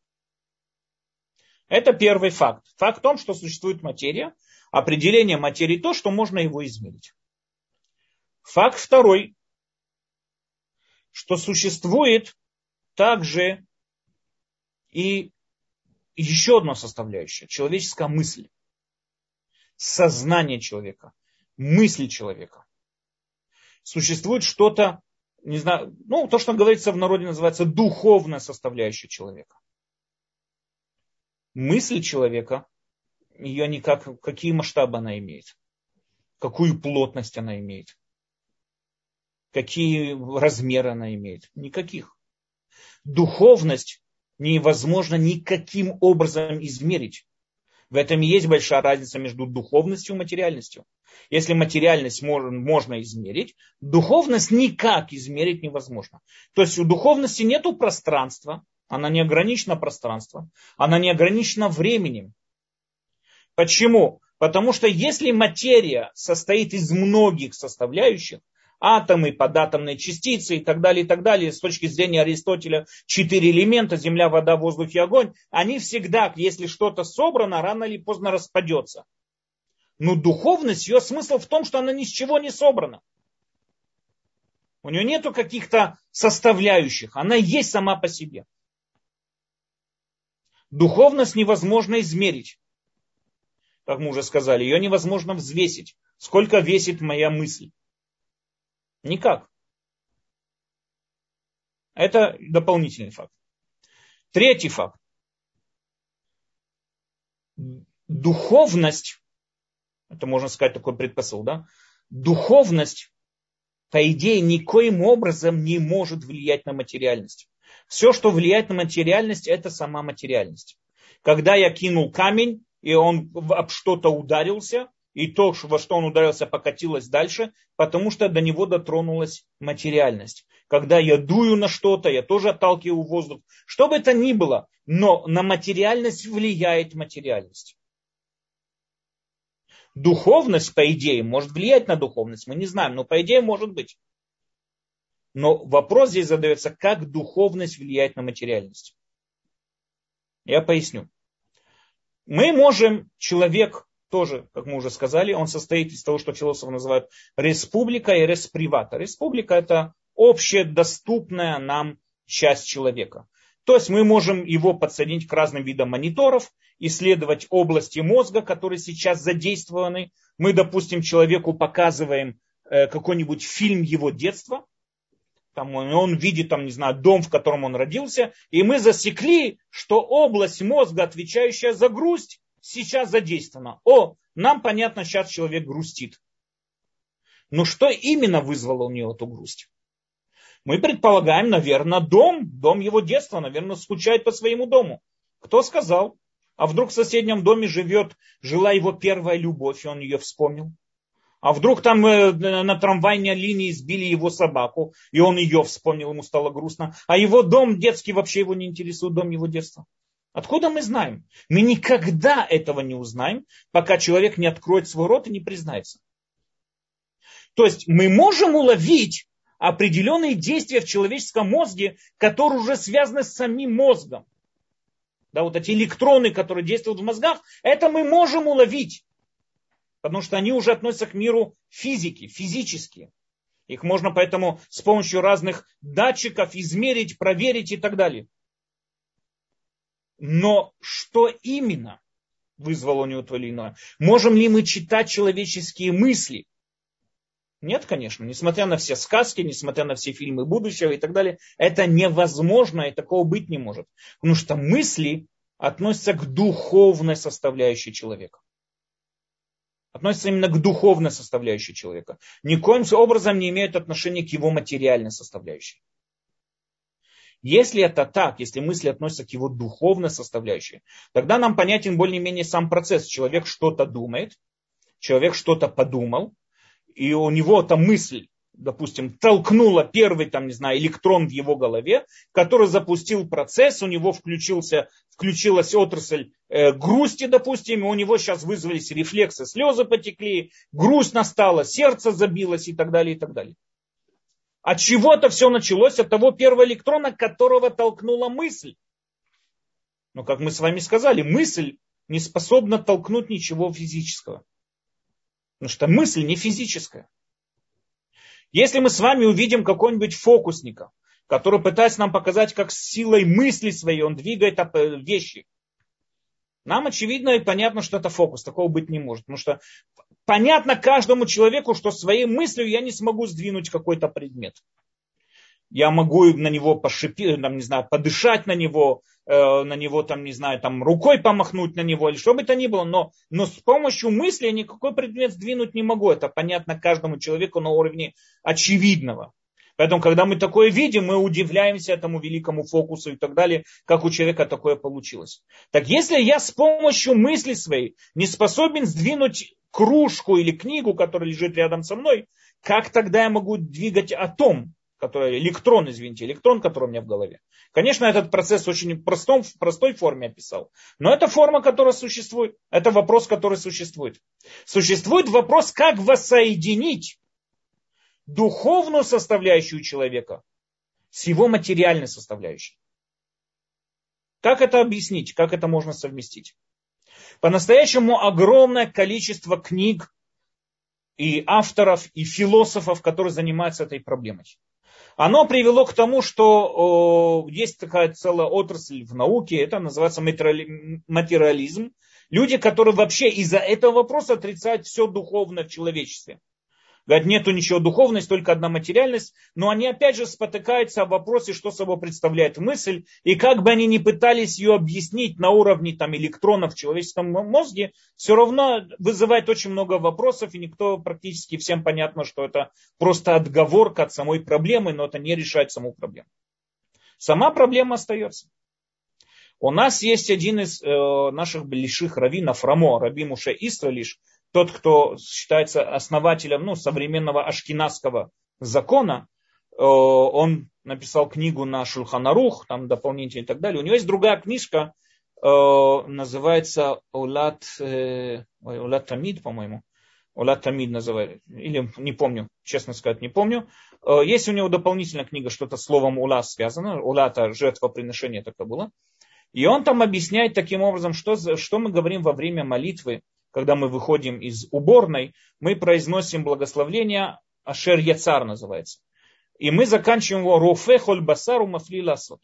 Это первый факт. Факт в том, что существует материя. Определение материи то, что можно его измерить. Факт второй, что существует также и еще одна составляющая, человеческая мысль, сознание человека, мысли человека существует что-то, не знаю, ну, то, что говорится в народе, называется духовная составляющая человека. Мысль человека, ее никак, какие масштабы она имеет, какую плотность она имеет, какие размеры она имеет. Никаких. Духовность невозможно никаким образом измерить. В этом и есть большая разница между духовностью и материальностью. Если материальность можно измерить, духовность никак измерить невозможно. То есть у духовности нет пространства, она не ограничена пространством, она не ограничена временем. Почему? Потому что если материя состоит из многих составляющих, атомы, податомные частицы и так далее, и так далее. С точки зрения Аристотеля, четыре элемента, земля, вода, воздух и огонь, они всегда, если что-то собрано, рано или поздно распадется. Но духовность, ее смысл в том, что она ни с чего не собрана. У нее нету каких-то составляющих, она есть сама по себе. Духовность невозможно измерить. Как мы уже сказали, ее невозможно взвесить. Сколько весит моя мысль? Никак. Это дополнительный факт. Третий факт. Духовность, это можно сказать такой предпосыл, да? Духовность, по идее, никоим образом не может влиять на материальность. Все, что влияет на материальность, это сама материальность. Когда я кинул камень, и он об что-то ударился, и то, во что он ударился, покатилось дальше, потому что до него дотронулась материальность. Когда я дую на что-то, я тоже отталкиваю воздух. Что бы это ни было, но на материальность влияет материальность. Духовность, по идее, может влиять на духовность, мы не знаем, но по идее может быть. Но вопрос здесь задается, как духовность влияет на материальность. Я поясню. Мы можем, человек тоже, как мы уже сказали, он состоит из того, что философы называют республика и респривата. Республика это общедоступная нам часть человека. То есть мы можем его подсоединить к разным видам мониторов, исследовать области мозга, которые сейчас задействованы. Мы, допустим, человеку показываем э, какой-нибудь фильм его детства, там он, он видит, там, не знаю, дом, в котором он родился, и мы засекли, что область мозга, отвечающая за грусть, сейчас задействовано. О, нам понятно, сейчас человек грустит. Но что именно вызвало у него эту грусть? Мы предполагаем, наверное, дом, дом его детства, наверное, скучает по своему дому. Кто сказал? А вдруг в соседнем доме живет, жила его первая любовь, и он ее вспомнил? А вдруг там э, на трамвайной линии сбили его собаку, и он ее вспомнил, ему стало грустно. А его дом детский вообще его не интересует, дом его детства. Откуда мы знаем? Мы никогда этого не узнаем, пока человек не откроет свой рот и не признается. То есть мы можем уловить определенные действия в человеческом мозге, которые уже связаны с самим мозгом. Да, вот эти электроны, которые действуют в мозгах, это мы можем уловить. Потому что они уже относятся к миру физики, физические. Их можно поэтому с помощью разных датчиков измерить, проверить и так далее. Но что именно вызвало у него то или иное? Можем ли мы читать человеческие мысли? Нет, конечно. Несмотря на все сказки, несмотря на все фильмы будущего и так далее, это невозможно, и такого быть не может. Потому что мысли относятся к духовной составляющей человека. Относятся именно к духовной составляющей человека. Никоим образом не имеют отношения к его материальной составляющей. Если это так, если мысли относятся к его духовной составляющей, тогда нам понятен более-менее сам процесс. Человек что-то думает, человек что-то подумал, и у него там мысль, допустим, толкнула первый, там, не знаю, электрон в его голове, который запустил процесс, у него включился, включилась отрасль э, грусти, допустим, и у него сейчас вызвались рефлексы, слезы потекли, грусть настала, сердце забилось и так далее, и так далее. От чего-то все началось, от того первого электрона, которого толкнула мысль. Но, как мы с вами сказали, мысль не способна толкнуть ничего физического. Потому что мысль не физическая. Если мы с вами увидим какого-нибудь фокусника, который пытается нам показать, как силой мысли своей он двигает вещи, нам очевидно и понятно, что это фокус. Такого быть не может. Потому что понятно каждому человеку, что своей мыслью я не смогу сдвинуть какой-то предмет я могу на него пошипеть, там, не знаю, подышать на него, э, на него, там, не знаю, там, рукой помахнуть на него, или что бы то ни было, но, но с помощью мысли я никакой предмет сдвинуть не могу. Это понятно каждому человеку на уровне очевидного. Поэтому, когда мы такое видим, мы удивляемся этому великому фокусу и так далее, как у человека такое получилось. Так если я с помощью мысли своей не способен сдвинуть кружку или книгу, которая лежит рядом со мной, как тогда я могу двигать атом? который, электрон, извините, электрон, который у меня в голове. Конечно, этот процесс очень простом, в простой форме описал. Но это форма, которая существует. Это вопрос, который существует. Существует вопрос, как воссоединить духовную составляющую человека с его материальной составляющей. Как это объяснить? Как это можно совместить? По-настоящему огромное количество книг и авторов, и философов, которые занимаются этой проблемой оно привело к тому, что есть такая целая отрасль в науке, это называется материализм. Люди, которые вообще из-за этого вопроса отрицают все духовное в человечестве. Говорят, нету ничего духовности, только одна материальность. Но они опять же спотыкаются в вопросе, что собой представляет мысль. И как бы они ни пытались ее объяснить на уровне там, электронов в человеческом мозге, все равно вызывает очень много вопросов. И никто практически всем понятно, что это просто отговорка от самой проблемы, но это не решает саму проблему. Сама проблема остается. У нас есть один из э, наших больших раввинов, Рамо, Раби Муше Истралиш, тот, кто считается основателем ну, современного ашкенадского закона, э, он написал книгу на Шульханарух, там дополнительно и так далее. У него есть другая книжка, э, называется Улат, э, Улат Тамид, по-моему. Улат Тамид называется, или не помню, честно сказать, не помню. Есть у него дополнительная книга, что-то словом Ула связано. Ула это жертвоприношение такое было. И он там объясняет таким образом, что, что мы говорим во время молитвы когда мы выходим из уборной, мы произносим благословление, Ашер Яцар называется. И мы заканчиваем его Рофе Холь Басару Мафли Ласот.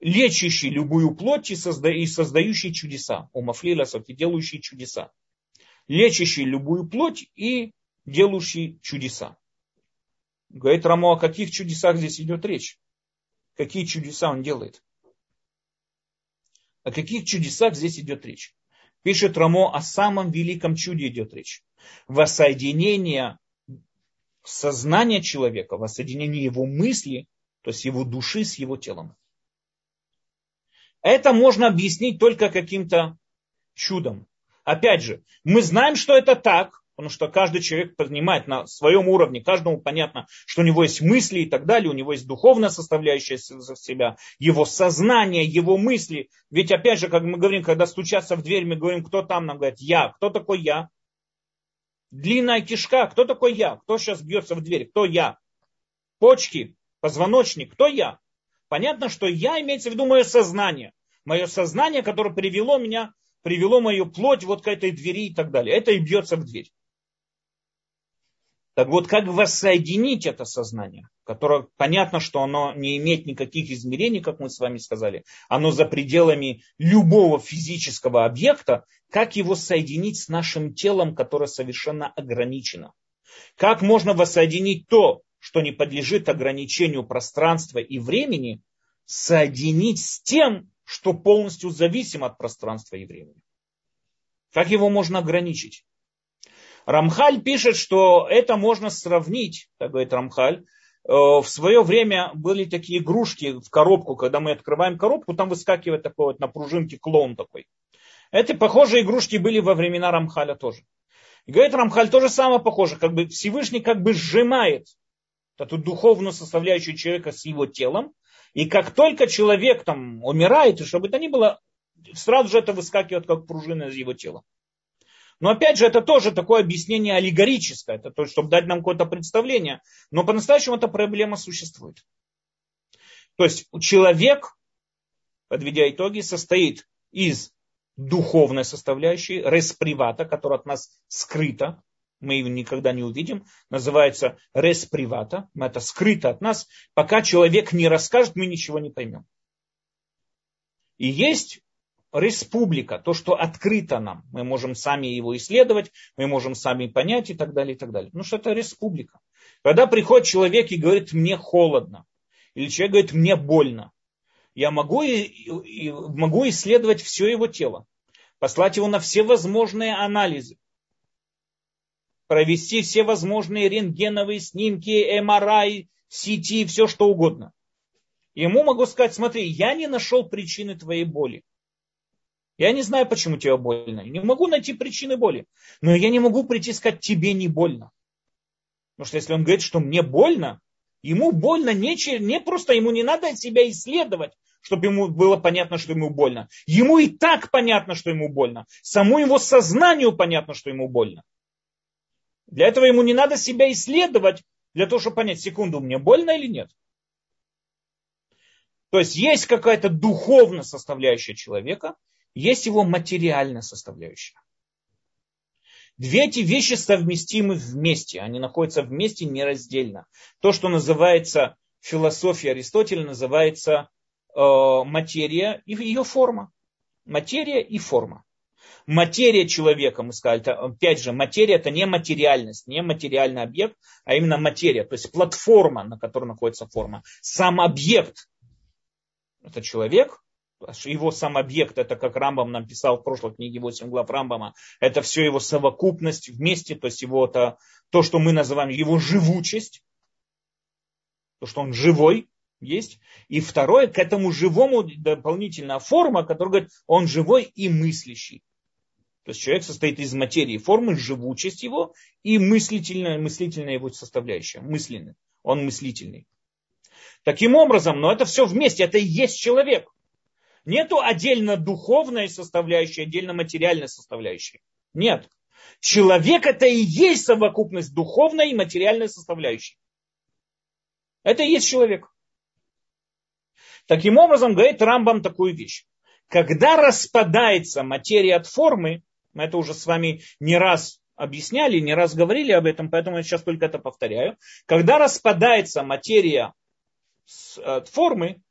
Лечащий любую плоть и, созда, и создающий чудеса. У Мафли Ласот и делающий чудеса. Лечащий любую плоть и делающий чудеса. Говорит Рамо, о каких чудесах здесь идет речь? Какие чудеса он делает? О каких чудесах здесь идет речь? Пишет Рамо, о самом великом чуде идет речь. Воссоединение сознания человека, воссоединение его мысли, то есть его души с его телом. Это можно объяснить только каким-то чудом. Опять же, мы знаем, что это так, потому что каждый человек понимает на своем уровне, каждому понятно, что у него есть мысли и так далее, у него есть духовная составляющая себя, его сознание, его мысли. Ведь опять же, как мы говорим, когда стучатся в дверь, мы говорим, кто там, нам говорят, я. Кто такой я? Длинная кишка, кто такой я? Кто сейчас бьется в дверь? Кто я? Почки, позвоночник, кто я? Понятно, что я имеется в виду мое сознание. Мое сознание, которое привело меня, привело мою плоть вот к этой двери и так далее. Это и бьется в дверь. Так вот, как воссоединить это сознание, которое понятно, что оно не имеет никаких измерений, как мы с вами сказали, оно за пределами любого физического объекта, как его соединить с нашим телом, которое совершенно ограничено. Как можно воссоединить то, что не подлежит ограничению пространства и времени, соединить с тем, что полностью зависим от пространства и времени? Как его можно ограничить? Рамхаль пишет, что это можно сравнить, так говорит Рамхаль, э, в свое время были такие игрушки в коробку, когда мы открываем коробку, там выскакивает такой вот на пружинке клоун такой. Эти похожие игрушки были во времена Рамхаля тоже. И говорит Рамхаль то же самое похоже, как бы Всевышний как бы сжимает эту духовную составляющую человека с его телом, и как только человек там умирает, и чтобы это ни было, сразу же это выскакивает как пружина из его тела. Но опять же, это тоже такое объяснение аллегорическое, это то, чтобы дать нам какое-то представление. Но по-настоящему эта проблема существует. То есть человек, подведя итоги, состоит из духовной составляющей, респривата, которая от нас скрыта, мы его никогда не увидим, называется респривата, это скрыто от нас, пока человек не расскажет, мы ничего не поймем. И есть республика, то, что открыто нам. Мы можем сами его исследовать, мы можем сами понять и так далее, и так далее. Ну что это республика. Когда приходит человек и говорит, мне холодно, или человек говорит, мне больно, я могу, и, могу исследовать все его тело, послать его на все возможные анализы, провести все возможные рентгеновые снимки, МРИ, сети, все что угодно. Ему могу сказать, смотри, я не нашел причины твоей боли. Я не знаю, почему тебе больно. Не могу найти причины боли. Но я не могу прийти и сказать, тебе не больно. Потому что если он говорит, что мне больно, ему больно не, не просто, ему не надо себя исследовать, чтобы ему было понятно, что ему больно. Ему и так понятно, что ему больно. Саму его сознанию понятно, что ему больно. Для этого ему не надо себя исследовать, для того, чтобы понять, секунду, мне больно или нет. То есть есть какая-то духовная составляющая человека, есть его материальная составляющая. Две эти вещи совместимы вместе, они находятся вместе нераздельно. То, что называется философия Аристотеля, называется э, материя и ее форма. Материя и форма. Материя человека, мы сказали, это, опять же, материя это не материальность, не материальный объект, а именно материя, то есть платформа, на которой находится форма. Сам объект это человек, его сам объект, это как Рамбам нам писал в прошлой книге 8 глав Рамбама, это все его совокупность вместе, то есть его это, то, что мы называем его живучесть, то, что он живой есть. И второе, к этому живому дополнительная форма, которая говорит, он живой и мыслящий. То есть человек состоит из материи, формы, живучесть его и мыслительная, мыслительная его составляющая, мысленный. Он мыслительный. Таким образом, но это все вместе, это и есть человек. Нету отдельно духовной составляющей, отдельно материальной составляющей. Нет. Человек это и есть совокупность духовной и материальной составляющей. Это и есть человек. Таким образом, говорит Рамбам такую вещь. Когда распадается материя от формы, мы это уже с вами не раз объясняли, не раз говорили об этом, поэтому я сейчас только это повторяю. Когда распадается материя от формы,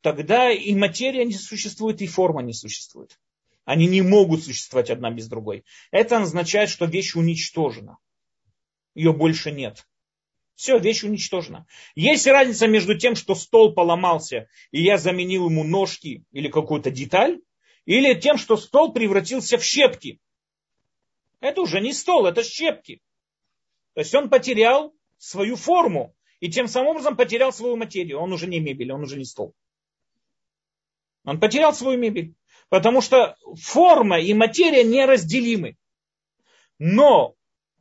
тогда и материя не существует, и форма не существует. Они не могут существовать одна без другой. Это означает, что вещь уничтожена. Ее больше нет. Все, вещь уничтожена. Есть разница между тем, что стол поломался, и я заменил ему ножки или какую-то деталь, или тем, что стол превратился в щепки. Это уже не стол, это щепки. То есть он потерял свою форму и тем самым образом потерял свою материю. Он уже не мебель, он уже не стол. Он потерял свою мебель. Потому что форма и материя неразделимы. Но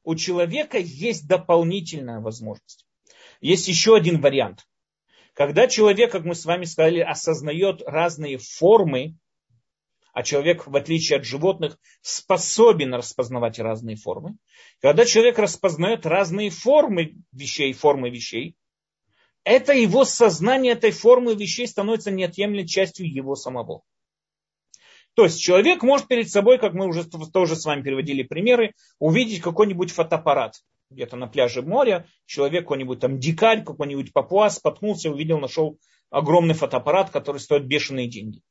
у человека есть дополнительная возможность. Есть еще один вариант. Когда человек, как мы с вами сказали, осознает разные формы, а человек, в отличие от животных, способен распознавать разные формы. Когда человек распознает разные формы вещей, формы вещей, это его сознание этой формы вещей становится неотъемлемой частью его самого. То есть человек может перед собой, как мы уже тоже с вами переводили примеры, увидеть какой-нибудь фотоаппарат где-то на пляже моря, человек какой-нибудь там дикарь, какой-нибудь папуас споткнулся, увидел, нашел огромный фотоаппарат, который стоит бешеные деньги.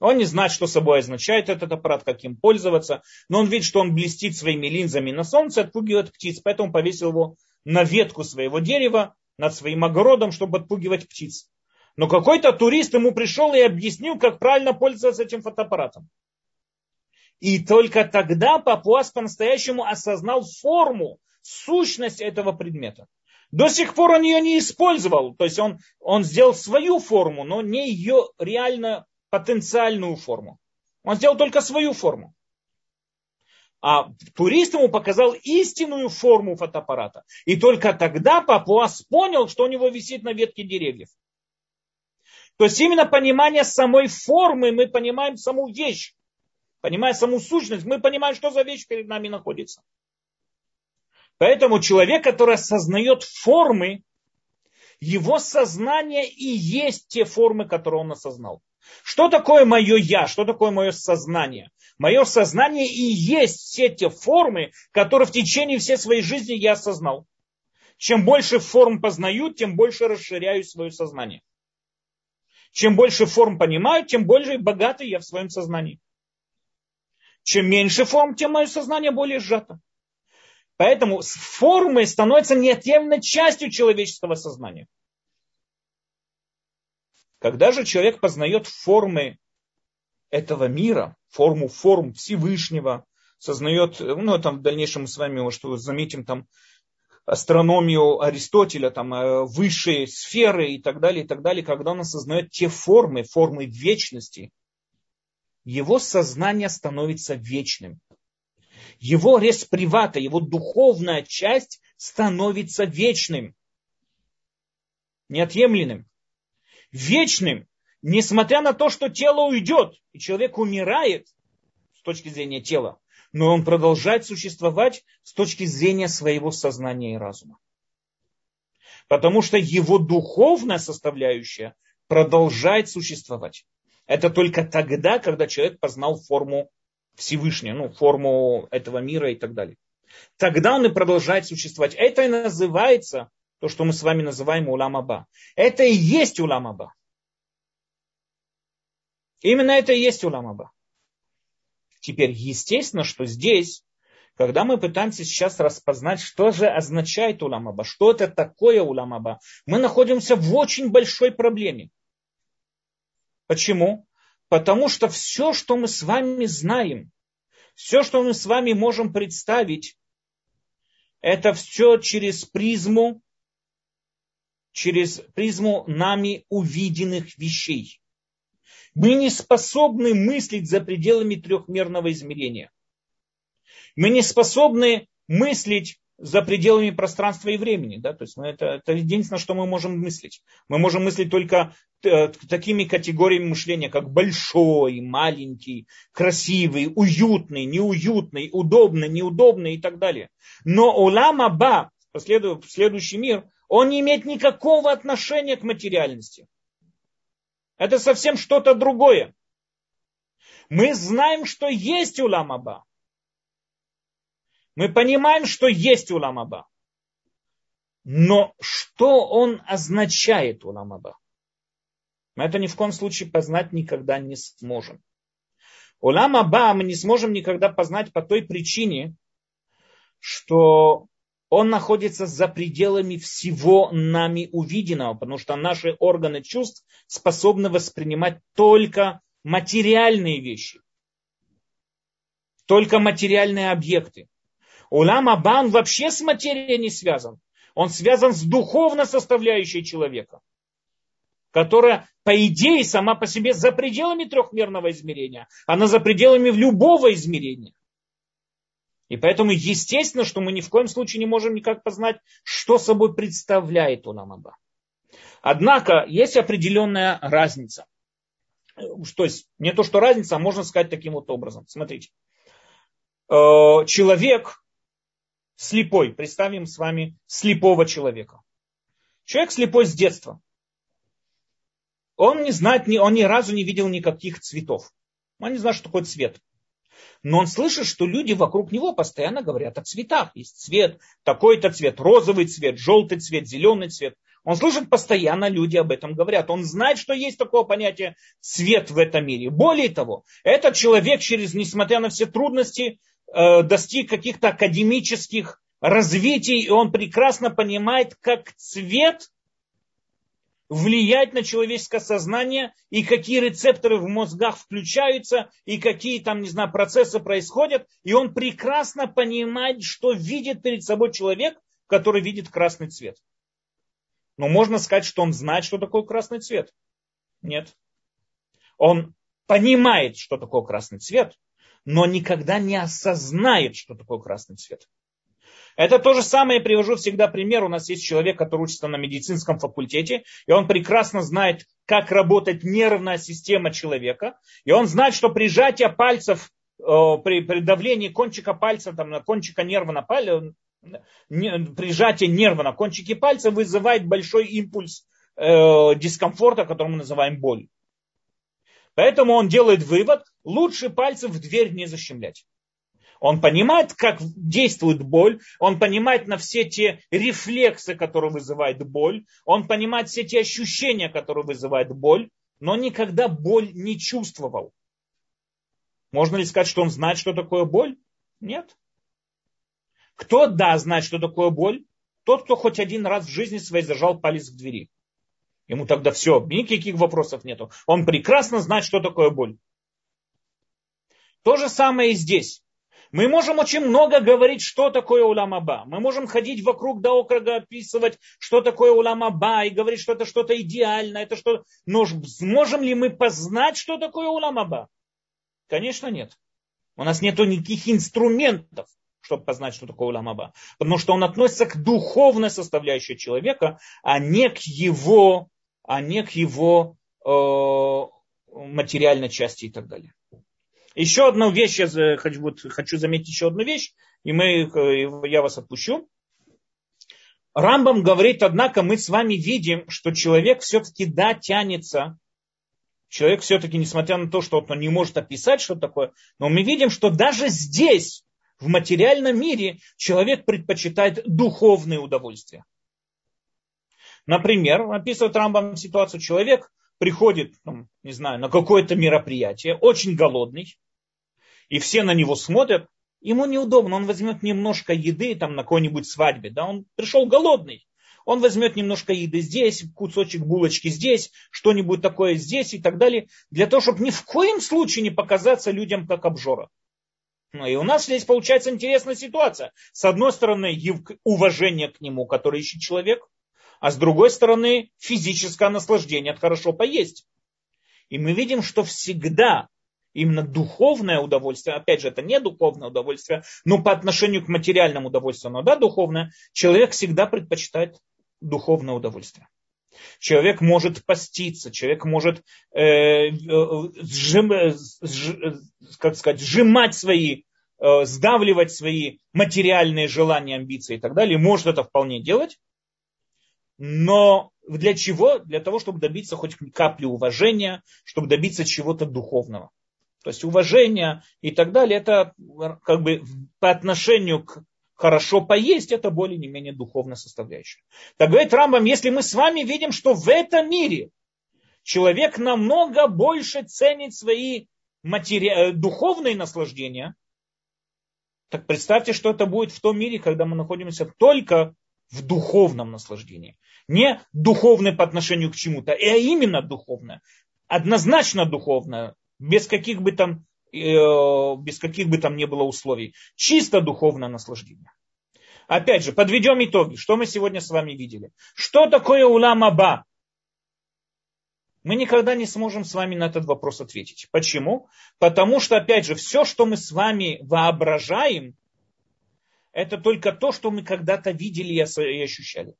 Он не знает, что собой означает этот аппарат, как им пользоваться, но он видит, что он блестит своими линзами на солнце, отпугивает птиц, поэтому повесил его на ветку своего дерева над своим огородом, чтобы отпугивать птиц. Но какой-то турист ему пришел и объяснил, как правильно пользоваться этим фотоаппаратом. И только тогда Папуас по-настоящему осознал форму, сущность этого предмета. До сих пор он ее не использовал. То есть он, он сделал свою форму, но не ее реально потенциальную форму. Он сделал только свою форму. А турист ему показал истинную форму фотоаппарата. И только тогда Папуас понял, что у него висит на ветке деревьев. То есть именно понимание самой формы мы понимаем саму вещь. Понимая саму сущность, мы понимаем, что за вещь перед нами находится. Поэтому человек, который осознает формы, его сознание и есть те формы, которые он осознал. Что такое мое я? Что такое мое сознание? Мое сознание и есть все те формы, которые в течение всей своей жизни я осознал. Чем больше форм познаю, тем больше расширяю свое сознание. Чем больше форм понимаю, тем больше богатый я в своем сознании. Чем меньше форм, тем мое сознание более сжато. Поэтому формы становятся неотъемлемой частью человеческого сознания. Когда же человек познает формы этого мира, форму форм Всевышнего, сознает, ну, там в дальнейшем мы с вами, может, заметим там астрономию Аристотеля, там э, высшие сферы и так далее, и так далее, когда он осознает те формы, формы вечности, его сознание становится вечным. Его респривата, его духовная часть становится вечным, неотъемлемым, вечным, несмотря на то, что тело уйдет, и человек умирает с точки зрения тела, но он продолжает существовать с точки зрения своего сознания и разума. Потому что его духовная составляющая продолжает существовать. Это только тогда, когда человек познал форму Всевышнего, ну, форму этого мира и так далее. Тогда он и продолжает существовать. Это и называется то, что мы с вами называем уламаба. Это и есть уламаба. Именно это и есть уламаба. Теперь, естественно, что здесь, когда мы пытаемся сейчас распознать, что же означает уламаба, что это такое уламаба, мы находимся в очень большой проблеме. Почему? Потому что все, что мы с вами знаем, все, что мы с вами можем представить, это все через призму, через призму нами увиденных вещей. Мы не способны мыслить за пределами трехмерного измерения. Мы не способны мыслить за пределами пространства и времени. Да? То есть мы это, это единственное, что мы можем мыслить. Мы можем мыслить только э, такими категориями мышления, как большой, маленький, красивый, уютный, неуютный, удобный, неудобный и так далее. Но улам Аба, следующий мир, он не имеет никакого отношения к материальности. Это совсем что-то другое. Мы знаем, что есть улам Аба. Мы понимаем, что есть уламаба. Но что он означает уламаба? Мы это ни в коем случае познать никогда не сможем. Улам Аба мы не сможем никогда познать по той причине, что он находится за пределами всего нами увиденного, потому что наши органы чувств способны воспринимать только материальные вещи, только материальные объекты. Улам Абан вообще с материей не связан. Он связан с духовной составляющей человека, которая, по идее, сама по себе за пределами трехмерного измерения. Она за пределами любого измерения. И поэтому естественно, что мы ни в коем случае не можем никак познать, что собой представляет Улам Аба. Однако есть определенная разница. То есть не то, что разница, а можно сказать таким вот образом. Смотрите. Э, человек, слепой. Представим с вами слепого человека. Человек слепой с детства. Он не знает, он ни разу не видел никаких цветов. Он не знает, что такое цвет. Но он слышит, что люди вокруг него постоянно говорят о цветах. Есть цвет, такой-то цвет, розовый цвет, желтый цвет, зеленый цвет. Он слышит постоянно, люди об этом говорят. Он знает, что есть такое понятие свет в этом мире. Более того, этот человек, через, несмотря на все трудности, э, достиг каких-то академических развитий, и он прекрасно понимает, как цвет влиять на человеческое сознание, и какие рецепторы в мозгах включаются, и какие там, не знаю, процессы происходят. И он прекрасно понимает, что видит перед собой человек, который видит красный цвет. Но можно сказать, что он знает, что такое красный цвет. Нет. Он понимает, что такое красный цвет, но никогда не осознает, что такое красный цвет. Это то же самое, я привожу всегда пример. У нас есть человек, который учится на медицинском факультете, и он прекрасно знает, как работает нервная система человека, и он знает, что прижатие пальцев э, при, при давлении кончика пальца, там, на кончика нерва на палец, прижатие нерва на кончике пальца вызывает большой импульс э, дискомфорта, который мы называем боль. Поэтому он делает вывод, лучше пальцы в дверь не защемлять. Он понимает, как действует боль, он понимает на все те рефлексы, которые вызывают боль, он понимает все те ощущения, которые вызывают боль, но никогда боль не чувствовал. Можно ли сказать, что он знает, что такое боль? Нет. Кто, да, знает, что такое боль? Тот, кто хоть один раз в жизни своей зажал палец в двери. Ему тогда все, никаких вопросов нету. Он прекрасно знает, что такое боль. То же самое и здесь. Мы можем очень много говорить, что такое уламаба. Мы можем ходить вокруг да округа, описывать, что такое уламаба, и говорить, что это что-то идеальное, это что... Но сможем ли мы познать, что такое уламаба? Конечно, нет. У нас нет никаких инструментов, чтобы познать, что такое уламаба. Потому что он относится к духовной составляющей человека, а не к его, а не к его э, материальной части и так далее. Еще одну вещь, я хочу, вот, хочу заметить еще одну вещь, и мы, э, я вас отпущу. Рамбам говорит, однако мы с вами видим, что человек все-таки да, тянется. Человек все-таки, несмотря на то, что он не может описать, что такое, но мы видим, что даже здесь, в материальном мире, человек предпочитает духовные удовольствия. Например, описывает Рамбам ситуацию, человек приходит, ну, не знаю, на какое-то мероприятие, очень голодный, и все на него смотрят, ему неудобно, он возьмет немножко еды там на какой-нибудь свадьбе, да, он пришел голодный, он возьмет немножко еды здесь, кусочек булочки здесь, что-нибудь такое здесь и так далее, для того, чтобы ни в коем случае не показаться людям как обжора. Ну и у нас здесь получается интересная ситуация. С одной стороны, уважение к нему, который ищет человек, а с другой стороны физическое наслаждение от хорошо поесть. И мы видим, что всегда именно духовное удовольствие, опять же, это не духовное удовольствие, но по отношению к материальному удовольствию, но да, духовное, человек всегда предпочитает духовное удовольствие. Человек может поститься, человек может э, э сжим, сж, как сказать, сжимать свои, э, сдавливать свои материальные желания, амбиции и так далее, может это вполне делать, но для чего? Для того, чтобы добиться хоть капли уважения, чтобы добиться чего-то духовного. То есть уважение и так далее, это как бы по отношению к хорошо поесть, это более не менее духовная составляющая. Так говорит Рамбам, если мы с вами видим, что в этом мире человек намного больше ценит свои матери... Э, духовные наслаждения, так представьте, что это будет в том мире, когда мы находимся только в духовном наслаждении. Не духовное по отношению к чему-то, а именно духовное. Однозначно духовное, без каких бы там, э, без каких бы там не было условий. Чисто духовное наслаждение. Опять же, подведем итоги. Что мы сегодня с вами видели? Что такое улам аба? Мы никогда не сможем с вами на этот вопрос ответить. Почему? Потому что, опять же, все, что мы с вами воображаем, это только то, что мы когда-то видели и ощущали.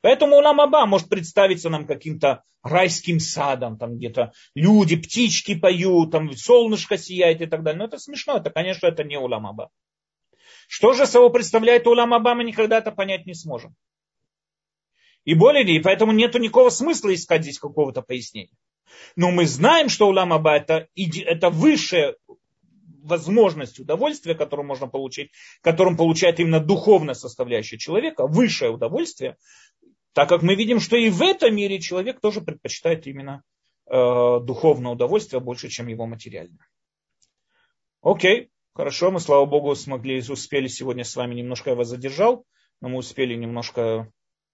Поэтому Улам Аба может представиться нам каким-то райским садом, там где-то люди, птички поют, там солнышко сияет и так далее. Но это смешно, это, конечно, это не Улам Аба. Что же собой представляет Улам Аба, мы никогда это понять не сможем. И более ли, поэтому нет никакого смысла искать здесь какого-то пояснения. Но мы знаем, что Улам Аба это, это высшее возможность удовольствия, которую можно получить, которым получает именно духовная составляющая человека, высшее удовольствие, Так как мы видим, что и в этом мире человек тоже предпочитает именно э, духовное удовольствие больше, чем его материальное. Окей, хорошо, мы, слава Богу, смогли, успели сегодня с вами, немножко я вас задержал, но мы успели немножко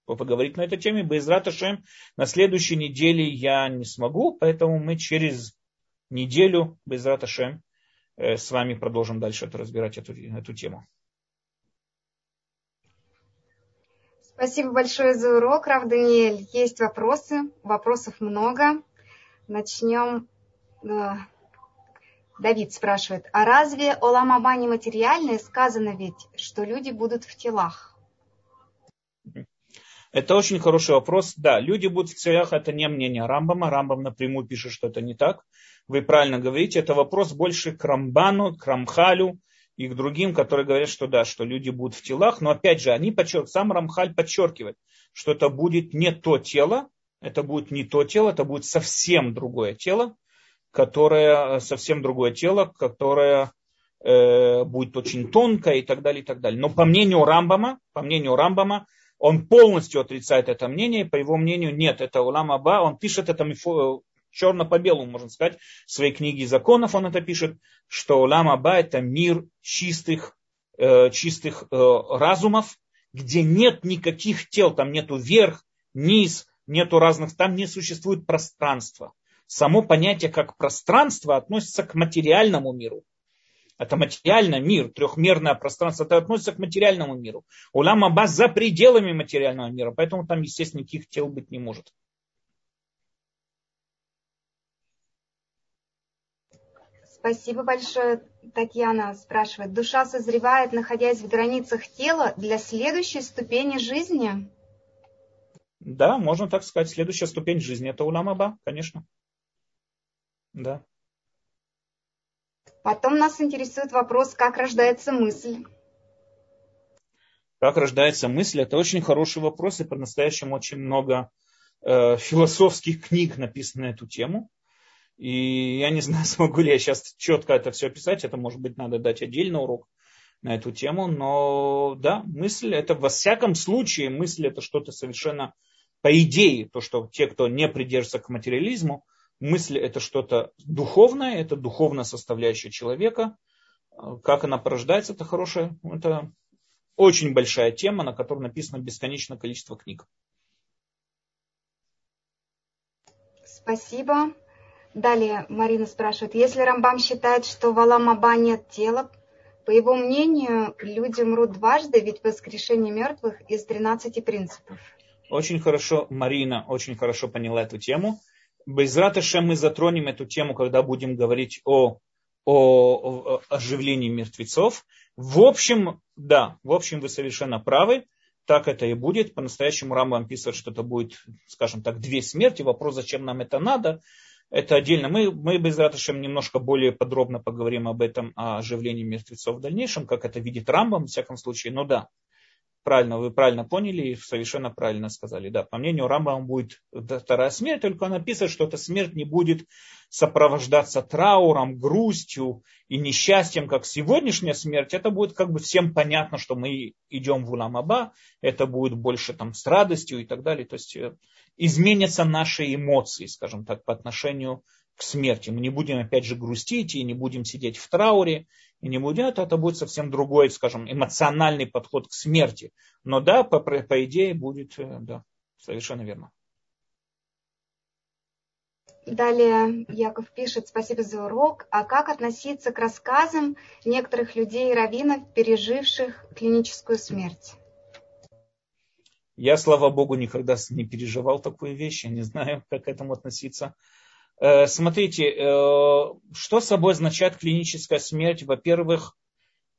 поговорить на этой теме. Без Раташем на следующей неделе я не смогу, поэтому мы через неделю без Раташем э, с вами продолжим дальше это, разбирать эту, эту тему. Спасибо большое за урок, Рав Даниэль. Есть вопросы, вопросов много. Начнем. Э, Давид спрашивает, а разве Олам Аба не материальное? Сказано ведь, что люди будут в телах. Это очень хороший вопрос. Да, люди будут в телах, это не мнение Рамбама. Рамбам напрямую пишет, что это не так. Вы правильно говорите, это вопрос больше к Рамбану, к Рамхалю, и к другим, которые говорят, что да, что люди будут в телах. Но опять же, они подчеркивают, сам Рамхаль подчеркивает, что это будет не то тело, это будет не то тело, это будет совсем другое тело, которое совсем другое тело, которое э, будет очень тонкое и так далее, и так далее. Но по мнению Рамбама, по мнению Рамбама, он полностью отрицает это мнение, по его мнению, нет, это Улам Аба, он пишет это черно по белому, можно сказать, в своей книге законов он это пишет, что Улам Аба это мир чистых, э, чистых э, разумов, где нет никаких тел, там нету верх, низ, нету разных, там не существует пространства. Само понятие как пространство относится к материальному миру. Это материальный мир, трехмерное пространство, это относится к материальному миру. Улам Аба за пределами материального мира, поэтому там, естественно, никаких тел быть не может. Спасибо большое. Татьяна спрашивает, душа созревает, находясь в границах тела, для следующей ступени жизни? Да, можно так сказать. Следующая ступень жизни это уламаба, конечно. Да. Потом нас интересует вопрос, как рождается мысль. Как рождается мысль? Это очень хороший вопрос, и по-настоящему очень много э, философских книг написано на эту тему. И я не *laughs* знаю, смогу ли я сейчас четко это все описать. Это, может быть, надо дать отдельный урок на эту тему. Но да, мысль это во всяком случае, мысль это что-то совершенно по идее, то, что те, кто не придерживается к материализму, мысль это что-то духовное, это духовная составляющая человека. Как она порождается, это хорошая, это очень большая тема, на которой написано бесконечное количество книг. Спасибо. Далее Марина спрашивает, если Рамбам считает, что в Аламаба нет тела, по его мнению, люди мрут дважды, ведь воскрешение мертвых из 13 принципов. Очень хорошо, Марина очень хорошо поняла эту тему. Без ратыша мы затронем эту тему, когда будем говорить о, о, о оживлении мертвецов. В общем, да, в общем, вы совершенно правы. Так это и будет. По-настоящему Рамбам писает, что это будет, скажем так, две смерти. Вопрос, зачем нам это надо. Это отдельно. Мы, мы без Раташем немножко более подробно поговорим об этом, о оживлении мертвецов в дальнейшем, как это видит Рамбам, в всяком случае. Но да, правильно, вы правильно поняли и совершенно правильно сказали. Да, по мнению Рамбама будет вторая смерть, только написано, что эта смерть не будет сопровождаться трауром, грустью и несчастьем, как сегодняшняя смерть. Это будет как бы всем понятно, что мы идем в Уламаба, это будет больше там с радостью и так далее. То есть э, изменятся наши эмоции, скажем так, по отношению к смерти. Мы не будем опять же грустить и не будем сидеть в трауре, и не будем, это, это будет совсем другой, скажем, эмоциональный подход к смерти. Но да, по, по идее будет, э, да, совершенно верно. Далее Яков пишет, спасибо за урок. А как относиться к рассказам некоторых людей и раввинов, переживших клиническую смерть? Я, слава богу, никогда не переживал такую вещь, я не знаю, как к этому относиться. Э, смотрите, э, что собой означает клиническая смерть? Во-первых,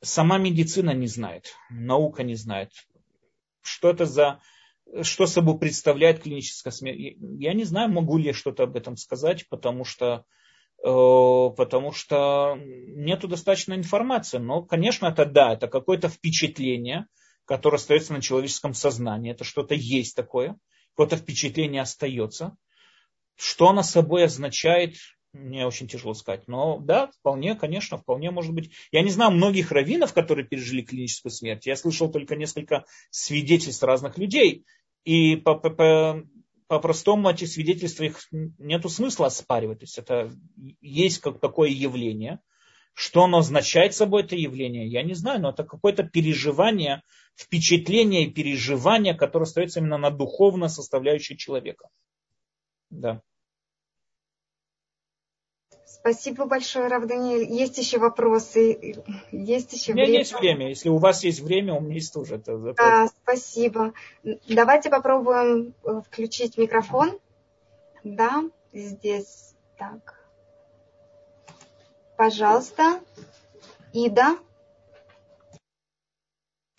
сама медицина не знает, наука не знает. Что это за, что собой представляет клиническая смерть? Я не знаю, могу ли я что-то об этом сказать, потому что э, потому что нету достаточно информации. Но, конечно, это да, это какое-то впечатление – которое остается на человеческом сознании. Это что-то есть такое, какое-то впечатление остается. Что оно собой означает, мне очень тяжело сказать. Но да, вполне, конечно, вполне может быть. Я не знаю многих раввинов, которые пережили клиническую смерть. Я слышал только несколько свидетельств разных людей. И по, по-простому эти свидетельства, их нету смысла оспаривать. То есть это есть как такое явление. Что оно означает собой, это явление, я не знаю, но это какое-то переживание, впечатление и переживание, которое остается именно на духовно составляющей человека. Да. Спасибо большое, Рав Даниэль. Есть еще вопросы? Есть еще у меня время? есть время. Если у вас есть время, у меня есть тоже. Это, это... А, спасибо. Давайте попробуем э, включить микрофон. Да, здесь. Так. Пожалуйста. Ида.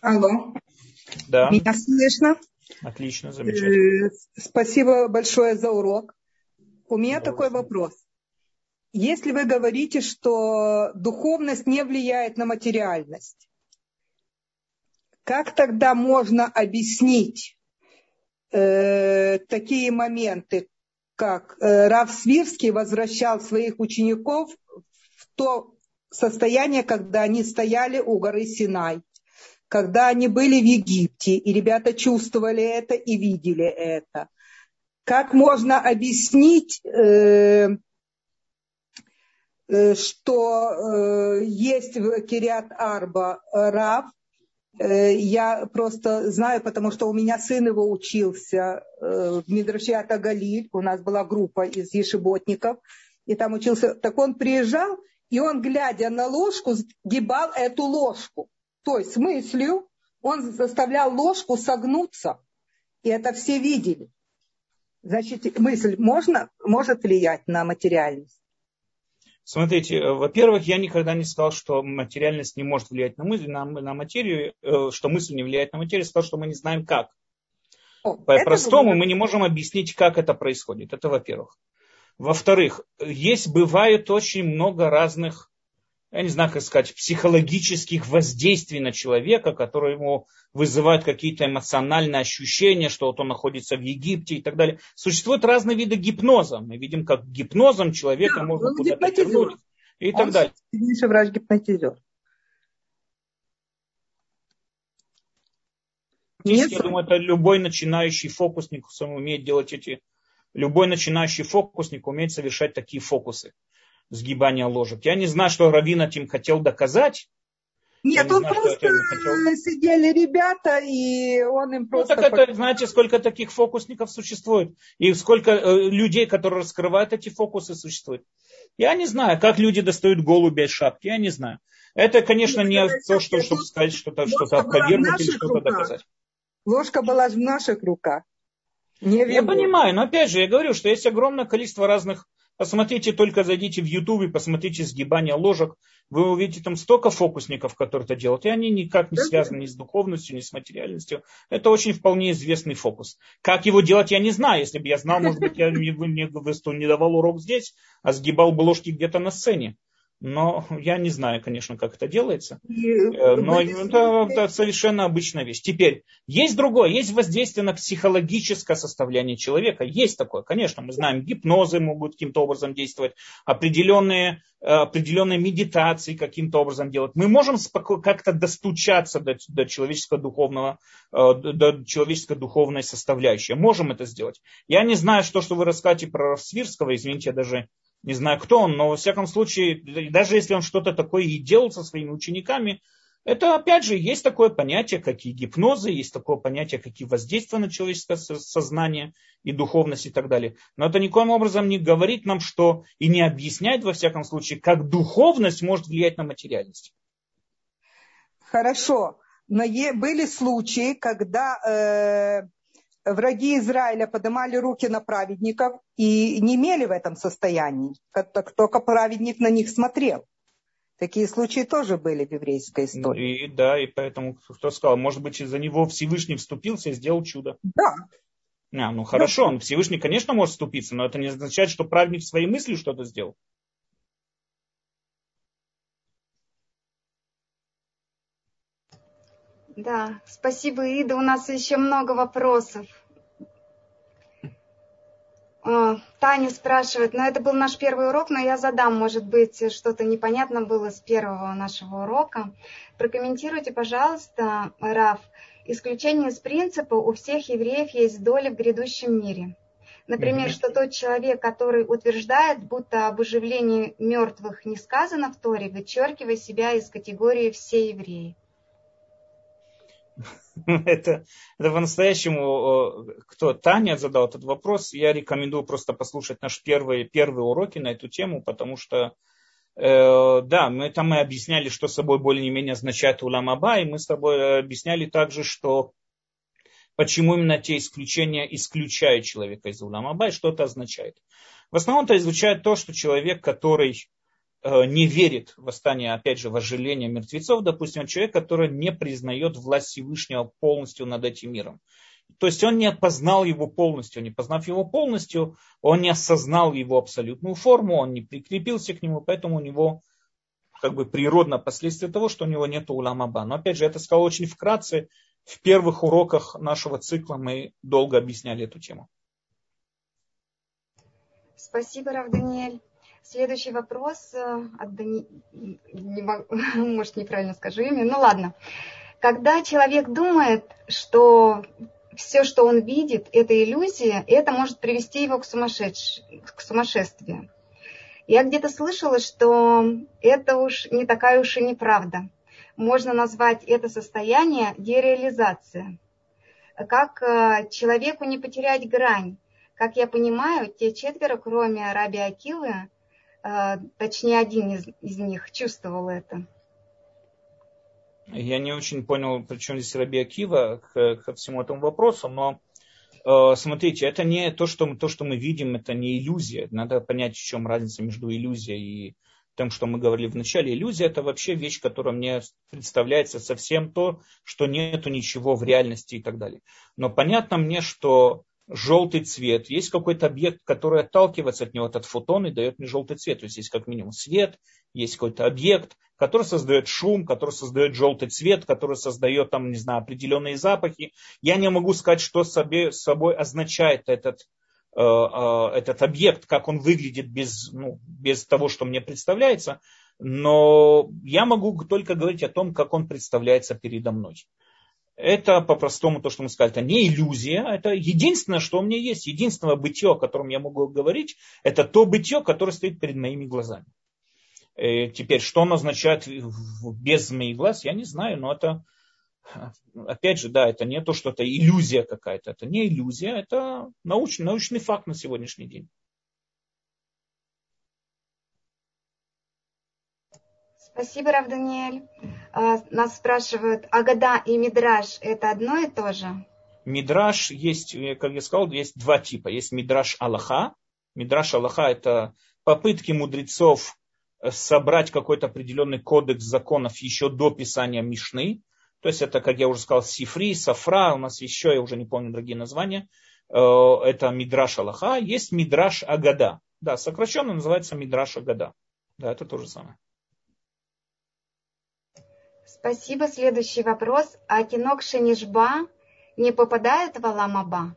Алло. Да. Меня слышно? Отлично, замечательно. Э, спасибо большое за урок. У меня такой вопрос. Если вы говорите, что духовность не влияет на материальность, как тогда можно объяснить э, такие моменты, как э, Рав Свирский возвращал своих учеников в то состояние, когда они стояли у горы Синай, когда они были в Египте, и ребята чувствовали это и видели это. Как можно объяснить э, Э, что э, есть в Кириат Арба Рав. Э, я просто знаю, потому что у меня сын его учился в Мидрашиата Галиль. У нас была группа из ешеботников. И там учился. Так он приезжал, и он, глядя на ложку, сгибал эту ложку. То есть мыслью он заставлял ложку согнуться. И это все видели. Значит, мысль можно, может влиять на материальность? Смотрите, э, во-первых, я никогда не сказал, что материальность не может влиять на мысль, на, на материю, э, что мысль не влияет на материю, я сказал, что мы не знаем как. По-простому мы не можем объяснить, как это происходит. Это во-первых. Во-вторых, есть, бывает очень много разных я не знаю, как сказать, психологических воздействий на человека, которые ему вызывают какие-то эмоциональные ощущения, что вот он находится в Египте и так далее. Существуют разные виды гипноза. Мы видим, как гипнозом человека да, можно куда-то тянуть и он так далее. Сильнейший врач гипнотизер. Нет. Я думаю, это любой начинающий фокусник умеет делать эти... Любой начинающий фокусник умеет совершать такие фокусы сгибания ложек. Я не знаю, что Равин этим хотел доказать. Нет, он знаю, просто хотел... сидели ребята, и он им просто... Ну, так это, знаете, сколько таких фокусников существует, и сколько э, людей, которые раскрывают эти фокусы, существует. Я не знаю, как люди достают голубя из шапки, я не знаю. Это, конечно, не то, что, чтобы сказать что-то, что-то опровергнуть или что-то доказать. Ложка была в наших руках. Не я понимаю, но опять же, я говорю, что есть огромное количество разных Посмотрите, только зайдите в YouTube и посмотрите сгибание ложек. Вы увидите там столько фокусников, которые это делают. И они никак не связаны ни с духовностью, ни с материальностью. Это очень вполне известный фокус. Как его делать, я не знаю. Если бы я знал, может быть, я бы не давал урок здесь, а сгибал бы ложки где-то на сцене. Но я не знаю, конечно, как это делается. Э, но это, это совершенно обычная вещь. Теперь, есть другое, есть воздействие на психологическое состояние человека. Есть такое, конечно, мы знаем, гипнозы могут каким-то образом действовать, определенные, э, определенные медитации каким-то образом делать. Мы можем как-то достучаться до, до человеческого духовного, э, до человеческой духовной составляющей. Можем это сделать. Я не знаю, что, что вы рассказываете про Свирского, извините, я даже не знаю кто он, но во всяком случае, даже если он что-то такое и делал со своими учениками, это опять же есть такое понятие, как и гипнозы, есть такое понятие, как и воздействие на человеческое сознание и духовность и так далее. Но это никоим образом не говорит нам, что и не объясняет во всяком случае, как духовность может влиять на материальность. Хорошо. Но были случаи, когда э, враги Израиля поднимали руки на праведников и не имели в этом состоянии, как только праведник на них смотрел. Такие случаи тоже были в еврейской истории. И, да, и поэтому кто сказал, может быть, из-за него Всевышний вступился и сделал чудо. Да. А, ну хорошо, он Всевышний, конечно, может вступиться, но это не означает, что праведник своей мыслью что-то сделал. Да, спасибо, Ида. У нас еще много вопросов. А, Таня спрашивает, ну это был наш первый урок, но я задам, может быть, что-то непонятно было с первого нашего урока. Прокомментируйте, пожалуйста, Раф, Исключение из принципа у всех евреев есть доля в грядущем мире. Например, mm-hmm. что тот человек, который утверждает, будто об оживлении мертвых не сказано в Торе, вычеркивая себя из категории все евреи. *laughs* Это, это по-настоящему, кто Таня задал этот вопрос, я рекомендую просто послушать наши первые, первые уроки на эту тему, потому что Э, да, мы там мы объясняли, что собой более-менее означает улам аба, и мы с тобой объясняли также, что почему именно те исключения исключают человека из улам аба, и что это означает. В основном это изучает то, что человек, который э, не верит в восстание, опять же, вожделение мертвецов, допустим, человек, который не признает власть Всевышнего полностью над этим миром. То есть он не познал его полностью, не познав его полностью, он не осознал его абсолютную форму, он не прикрепился к нему, поэтому у него как бы природно последствие того, что у него нет уламаба. Но опять же, это сказал очень вкратце. В первых уроках нашего цикла мы долго объясняли эту тему. Спасибо, Рав Даниэль. Следующий вопрос э, от Дани... Не могу... *laughs* Может, неправильно скажу имя. Ну ладно. Когда человек думает, что все, что он видит, это иллюзия, это может привести его к, сумасшедш... к сумасшествию. Я где-то слышала, что это уж не такая уж и неправда. Можно назвать это состояние дереализация. Как э, человеку не потерять грань. Как я понимаю, те четверо, кроме Раби Акилы, точнее один из, из них чувствовал это. Я не очень понял, при чем здесь Раби Акива к, ко всему этому вопросу, но э, смотрите, это не то что, то, что мы видим, это не иллюзия. Надо понять, в чем разница между иллюзией и тем, что мы говорили в начале. Иллюзия это вообще вещь, которая мне представляется совсем то, что нету ничего в реальности и так далее. Но понятно мне, что желтый цвет, есть какой-то объект, который отталкивается от него, от фотона и дает мне желтый цвет. То есть есть как минимум свет, есть какой-то объект, который создает шум, который создает желтый цвет, который создает там, не знаю, определенные запахи. Я не могу сказать, что собой, собой означает этот, э, э, этот объект, как он выглядит без, ну, без того, что мне представляется, но я могу только говорить о том, как он представляется передо мной. Это по-простому то, что мы сказали, это не иллюзия, это единственное, что у меня есть, единственное бытие, о котором я могу говорить, это то бытие, которое стоит перед моими глазами. И теперь, что он означает без моих глаз, я не знаю, но это, опять же, да, это не то, что это иллюзия какая-то, это не иллюзия, это научный, научный факт на сегодняшний день. Спасибо, Рав Даниэль. А, нас спрашивают, Агада и Мидраж это одно и то же? Мидраж есть, как я сказал, есть два типа. Есть Мидраж Аллаха. Мидраж Аллаха это попытки мудрецов э, собрать какой-то определенный кодекс законов еще до писания Мишны. То есть это, как я уже сказал, Сифри, Сафра, у нас еще, я уже не помню другие названия. Э, это Мидраш Аллаха. Есть Мидраш Агада. Да, сокращенно называется Мидраш Агада. Да, это то же самое. Спасибо. Следующий вопрос. А кинок Шенишба не попадает в Аламаба?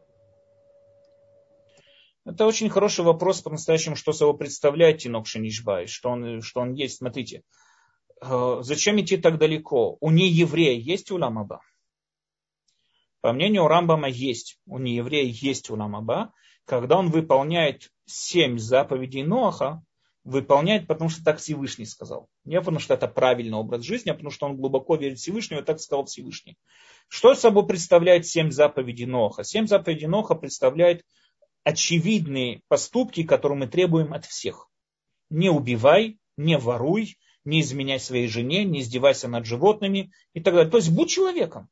Это очень хороший вопрос по-настоящему, что собой представляет Тинок Шенишба, и что он, что он есть. Смотрите, э, зачем идти так далеко? У нееврея есть уламаба? По мнению Рамбама есть. У нееврея есть уламаба. Когда он выполняет семь заповедей Ноаха, выполняет, потому что так Всевышний сказал. Не потому что это правильный образ жизни, а потому что он глубоко верит в Всевышнего, и так сказал Всевышний. Что собой представляет семь заповедей Ноха? Семь заповедей Ноха представляет очевидные поступки, которые мы требуем от всех. Не убивай, не воруй, не изменяй своей жене, не издевайся над животными и так далее. То есть будь человеком.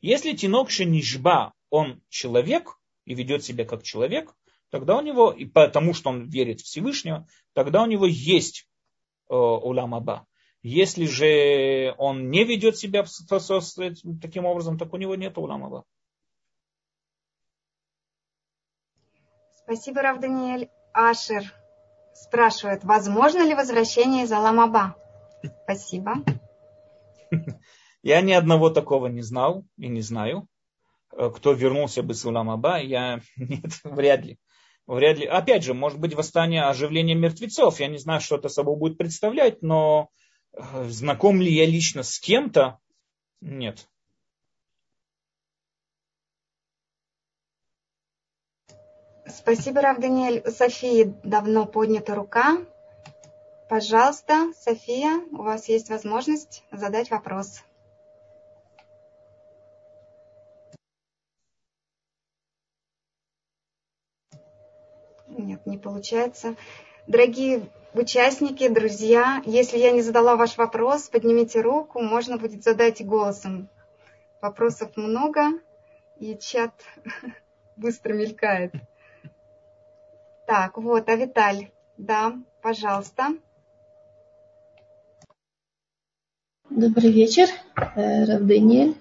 Если Тинок Шенишба, он человек и ведет себя как человек, тогда у него, и потому что он верит в Всевышнего, тогда у него есть э, улам аба. Если же он не ведет себя таким образом, так у него нет улам аба. Спасибо, Рав Даниэль. Ашер спрашивает, возможно ли возвращение из Аламаба? Спасибо. Я ни одного такого не знал и не знаю. Э, кто вернулся бы с Уламаба, я *laughs* нет, вряд ли Вряд ли. Опять же, может быть, восстание оживления мертвецов. Я не знаю, что это собой будет представлять, но э, знаком ли я лично с кем-то? Нет. Спасибо, Рав Даниэль. У Софии давно поднята рука. Пожалуйста, София, у вас есть возможность задать вопрос. Нет, не получается. Дорогие участники, друзья, если я не задала ваш вопрос, поднимите руку, можно будет задать голосом. Вопросов много, и чат *laughs* быстро мелькает. Так, вот, а Виталь, да, пожалуйста. Добрый вечер, э, Рав Даниэль.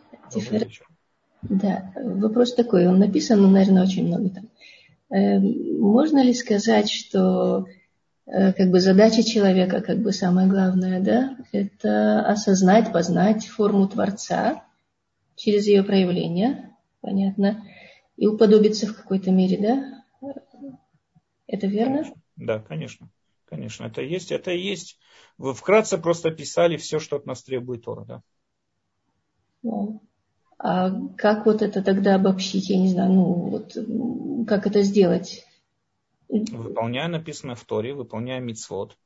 Да, вопрос такой, он написан, но, наверное, очень много там. Э, можно ли сказать, что э, как бы задача человека, как бы самое главное, да, это осознать, познать форму Творца через ее проявление, понятно, и уподобиться в какой-то мере, да? Это верно? Конечно. Да, конечно. Конечно, это есть. Это есть. Вы вкратце просто писали все, что от нас требует Тора, да. Ну, а как вот это тогда обобщить? Я не знаю, ну вот как это сделать? Выполняя написанное в Торе, выполняя мицвод.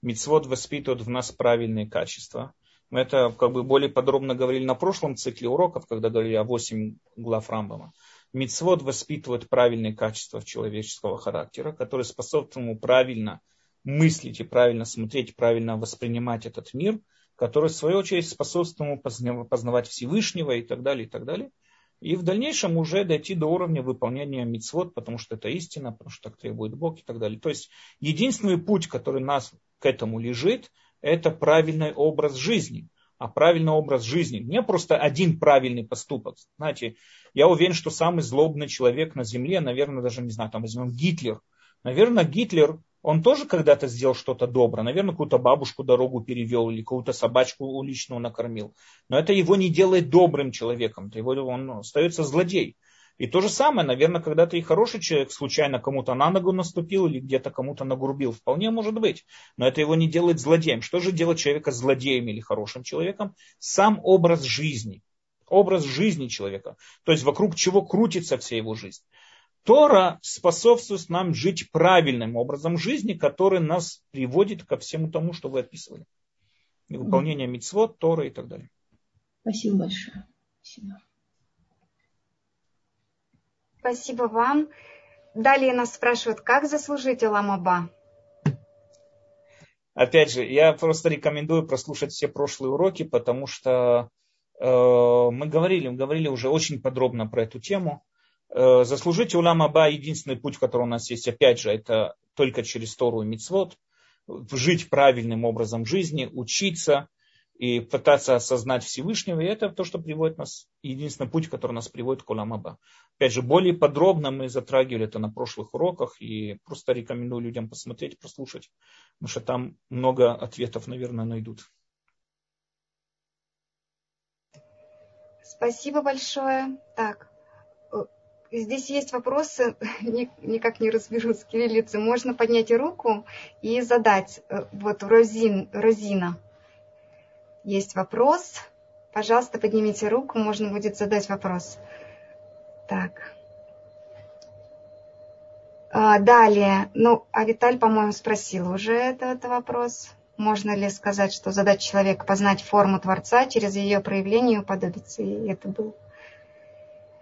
Мицвод воспитывает в нас правильные качества. Мы это как бы более подробно говорили на прошлом цикле уроков, когда говорили о 8 глав Рамбама. Мицвод воспитывает правильные качества человеческого характера, которые способствуют ему правильно мыслить и правильно смотреть, правильно воспринимать этот мир, который в свою очередь способствует ему познавать Всевышнего и так далее, и так далее. И в дальнейшем уже дойти до уровня выполнения мицвод, потому что это истина, потому что так требует Бог и так далее. То есть единственный путь, который нас к этому лежит, это правильный образ жизни. А правильный образ жизни не просто один правильный поступок. Знаете, я уверен, что самый злобный человек на земле, наверное, даже не знаю, там возьмем Гитлер. Наверное, Гитлер он тоже когда-то сделал что-то доброе. Наверное, какую-то бабушку дорогу перевел или какую-то собачку уличную накормил. Но это его не делает добрым человеком. Это его, он остается злодей. И то же самое, наверное, когда-то и хороший человек случайно кому-то на ногу наступил или где-то кому-то нагрубил. Вполне может быть. Но это его не делает злодеем. Что же делать человека злодеем или хорошим человеком? Сам образ жизни. Образ жизни человека. То есть вокруг чего крутится вся его жизнь. Тора способствует нам жить правильным образом жизни, который нас приводит ко всему тому, что вы описывали. Выполнение мицвод, Тора и так далее. Спасибо большое. Спасибо. Спасибо вам. Далее нас спрашивают, как заслужить Аламаба? Опять же, я просто рекомендую прослушать все прошлые уроки, потому что э, мы говорили, мы говорили уже очень подробно про эту тему. Э, заслужить улам Аба единственный путь, который у нас есть, опять же, это только через Тору и Мицвод, жить правильным образом жизни, учиться и пытаться осознать Всевышнего. И это то, что приводит нас, единственный путь, который нас приводит к улам Аба. Опять же, более подробно мы затрагивали это на прошлых уроках и просто рекомендую людям посмотреть, прослушать, потому что там много ответов, наверное, найдут. Спасибо большое. Так, Здесь есть вопросы, *laughs* никак не разберусь с кириллицей. Можно поднять руку и задать. Э, вот Розин, Розина. Есть вопрос. Пожалуйста, поднимите руку, можно будет задать вопрос. Так. А, далее. Ну, а Виталь, по-моему, спросил уже этот вопрос. Можно ли сказать, что задать человека познать форму Творца через ее проявление и уподобиться? И это был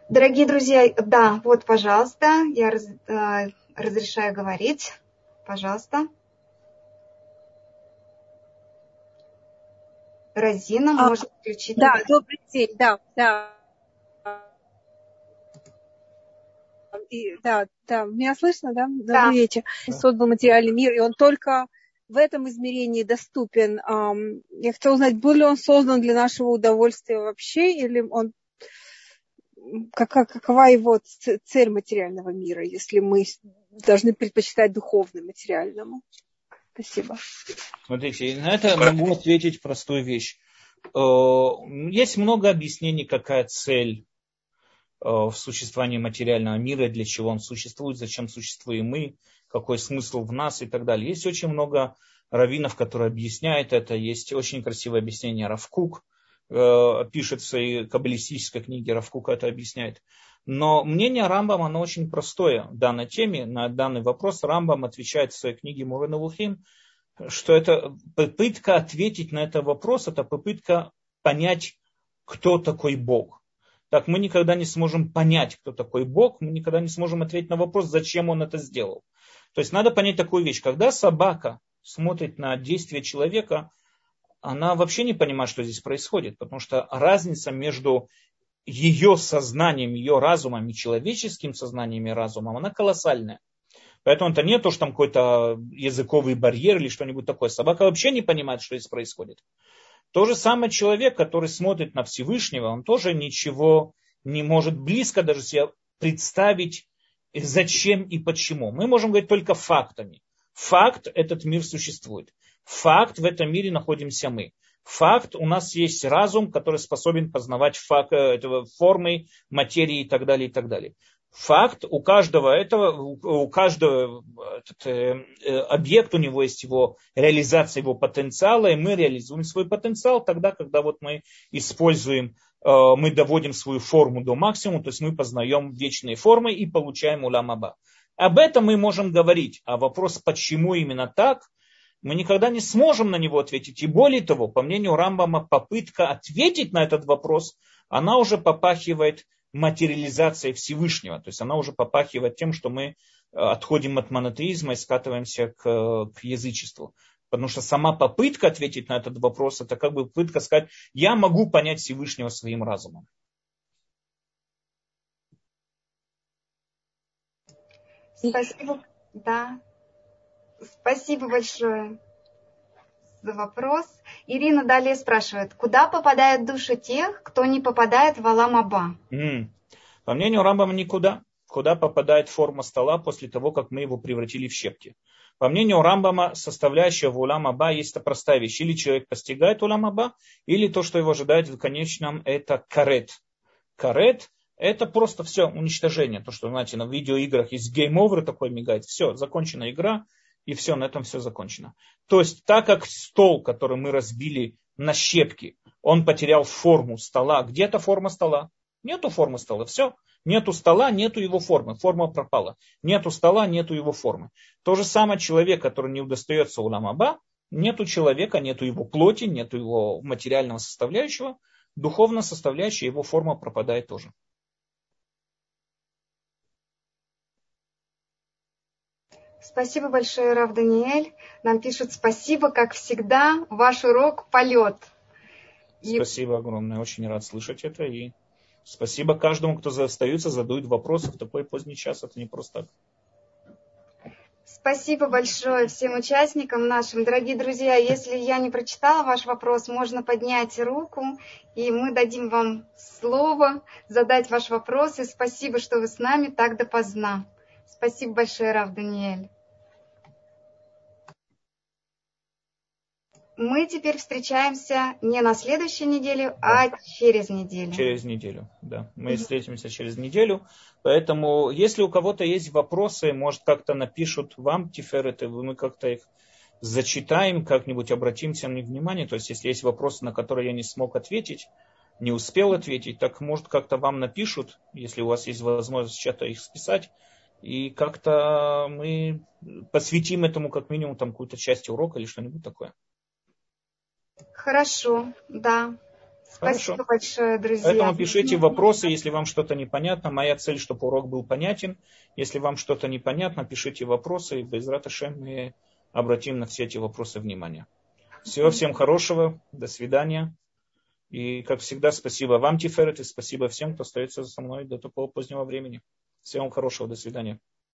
Дорогие друзья, да, вот, пожалуйста, я раз, э, разрешаю говорить. Пожалуйста. Розина, а, может включить. Да, добрый день, да, да. И, да, да, меня слышно, да? Добрый да. вечер. Создал материальный мир, и он только в этом измерении доступен. Я хотела узнать, был ли он создан для нашего удовольствия вообще, или он какова, его цель материального мира, если мы должны предпочитать духовный материальному? Спасибо. Смотрите, на это могу ответить простую вещь. Э, есть много объяснений, какая цель э, в существовании материального мира, для чего он существует, зачем существуем мы, какой смысл в нас и так далее. Есть очень много раввинов, которые объясняют это. Есть очень красивое объяснение Равкук, Э, пишет в своей каббалистической книге, Равкука это объясняет. Но мнение Рамбама, оно очень простое в данной теме. На данный вопрос Рамбам отвечает в своей книге Мурена Лухим, что это попытка ответить на этот вопрос, это попытка понять, кто такой Бог. Так мы никогда не сможем понять, кто такой Бог, мы никогда не сможем ответить на вопрос, зачем он это сделал. То есть надо понять такую вещь. Когда собака смотрит на действие человека, она вообще не понимает, что здесь происходит, потому что разница между ее сознанием, ее разумом и человеческим сознанием и разумом, она колоссальная. Поэтому это не то, что там какой-то языковый барьер или что-нибудь такое. Собака вообще не понимает, что здесь происходит. То же самое человек, который смотрит на Всевышнего, он тоже ничего не может близко даже себе представить, зачем и почему. Мы можем говорить только фактами. Факт, этот мир существует. Факт, в этом мире находимся мы. Факт, у нас есть разум, который способен познавать факт, э, этого, формы, материи и так далее, и так далее. Факт, у каждого этого, у каждого этот, э, э, объект, у него есть его реализация его потенциала, и мы реализуем свой потенциал тогда, когда вот мы используем, э, мы доводим свою форму до максимума, то есть мы познаем вечные формы и получаем уламаба. Об этом мы можем говорить, а вопрос, почему именно так, мы никогда не сможем на него ответить. И более того, по мнению Рамбама, попытка ответить на этот вопрос, она уже попахивает материализацией Всевышнего. То есть она уже попахивает тем, что мы э, отходим от монотеизма и скатываемся к, к язычеству. Потому что сама попытка ответить на этот вопрос, это как бы попытка сказать, я могу понять Всевышнего своим разумом. Спасибо. Да, Спасибо большое за вопрос. Ирина далее спрашивает, куда попадают души тех, кто не попадает в Аламаба? По мнению Рамбама, никуда. Куда попадает форма стола после того, как мы его превратили в щепки. По мнению Рамбама, составляющая в Улам Аба есть простая вещь. Или человек постигает Улам Аба, или то, что его ожидает в конечном, это карет. כרת – это просто все уничтожение. То, что, знаете, на видеоиграх есть game over такой мигает. Все, закончена игра, и все, на этом все закончено. То есть, так как стол, который мы разбили на щепки, он потерял форму стола, где эта форма стола? Нету формы стола, все. Нету стола, нету его формы, форма пропала. Нету стола, нету его формы. То же самое человек, который не удостается עולם הבא, нету человека, нету его плоти, нету его материального составляющего, духовная составляющая, его форма пропадает тоже. Спасибо большое, Рав Даниэль. Нам пишут спасибо, как всегда, ваш урок полет. И... Спасибо огромное, очень рад слышать это. И спасибо каждому, кто остается, задают вопросы в такой поздний час. Это не просто так. Спасибо большое всем участникам нашим. Дорогие друзья, если я не прочитала ваш вопрос, можно поднять руку, и мы дадим вам слово, задать ваш вопрос. И спасибо, что вы с нами так допоздна. Спасибо большое, Рав Даниэль. Мы теперь встречаемся не на следующей неделе, а через неделю. Через неделю, да. Мы mm встретимся через неделю. Поэтому, если у кого-то есть вопросы, может, как-то напишут вам, Тиферет, мы как-то их зачитаем, как-нибудь обратимся на них внимание. То есть, если есть вопросы, на которые я не смог ответить, не успел ответить, так может как-то вам напишут, если у вас есть возможность что-то их списать, и как-то мы посвятим этому как минимум там какую-то часть урока или что-нибудь такое. Хорошо, да. Спасибо Хорошо. большое, друзья. Поэтому пишите вопросы, если вам что-то непонятно. Моя цель, чтобы урок был понятен. Если вам что-то непонятно, пишите вопросы, и без Раташем мы обратим на все эти вопросы внимание. Всего всем хорошего, до свидания. И, как всегда, спасибо вам, Тиферет, и спасибо всем, кто остается со мной до такого позднего времени. Всего вам хорошего, до свидания.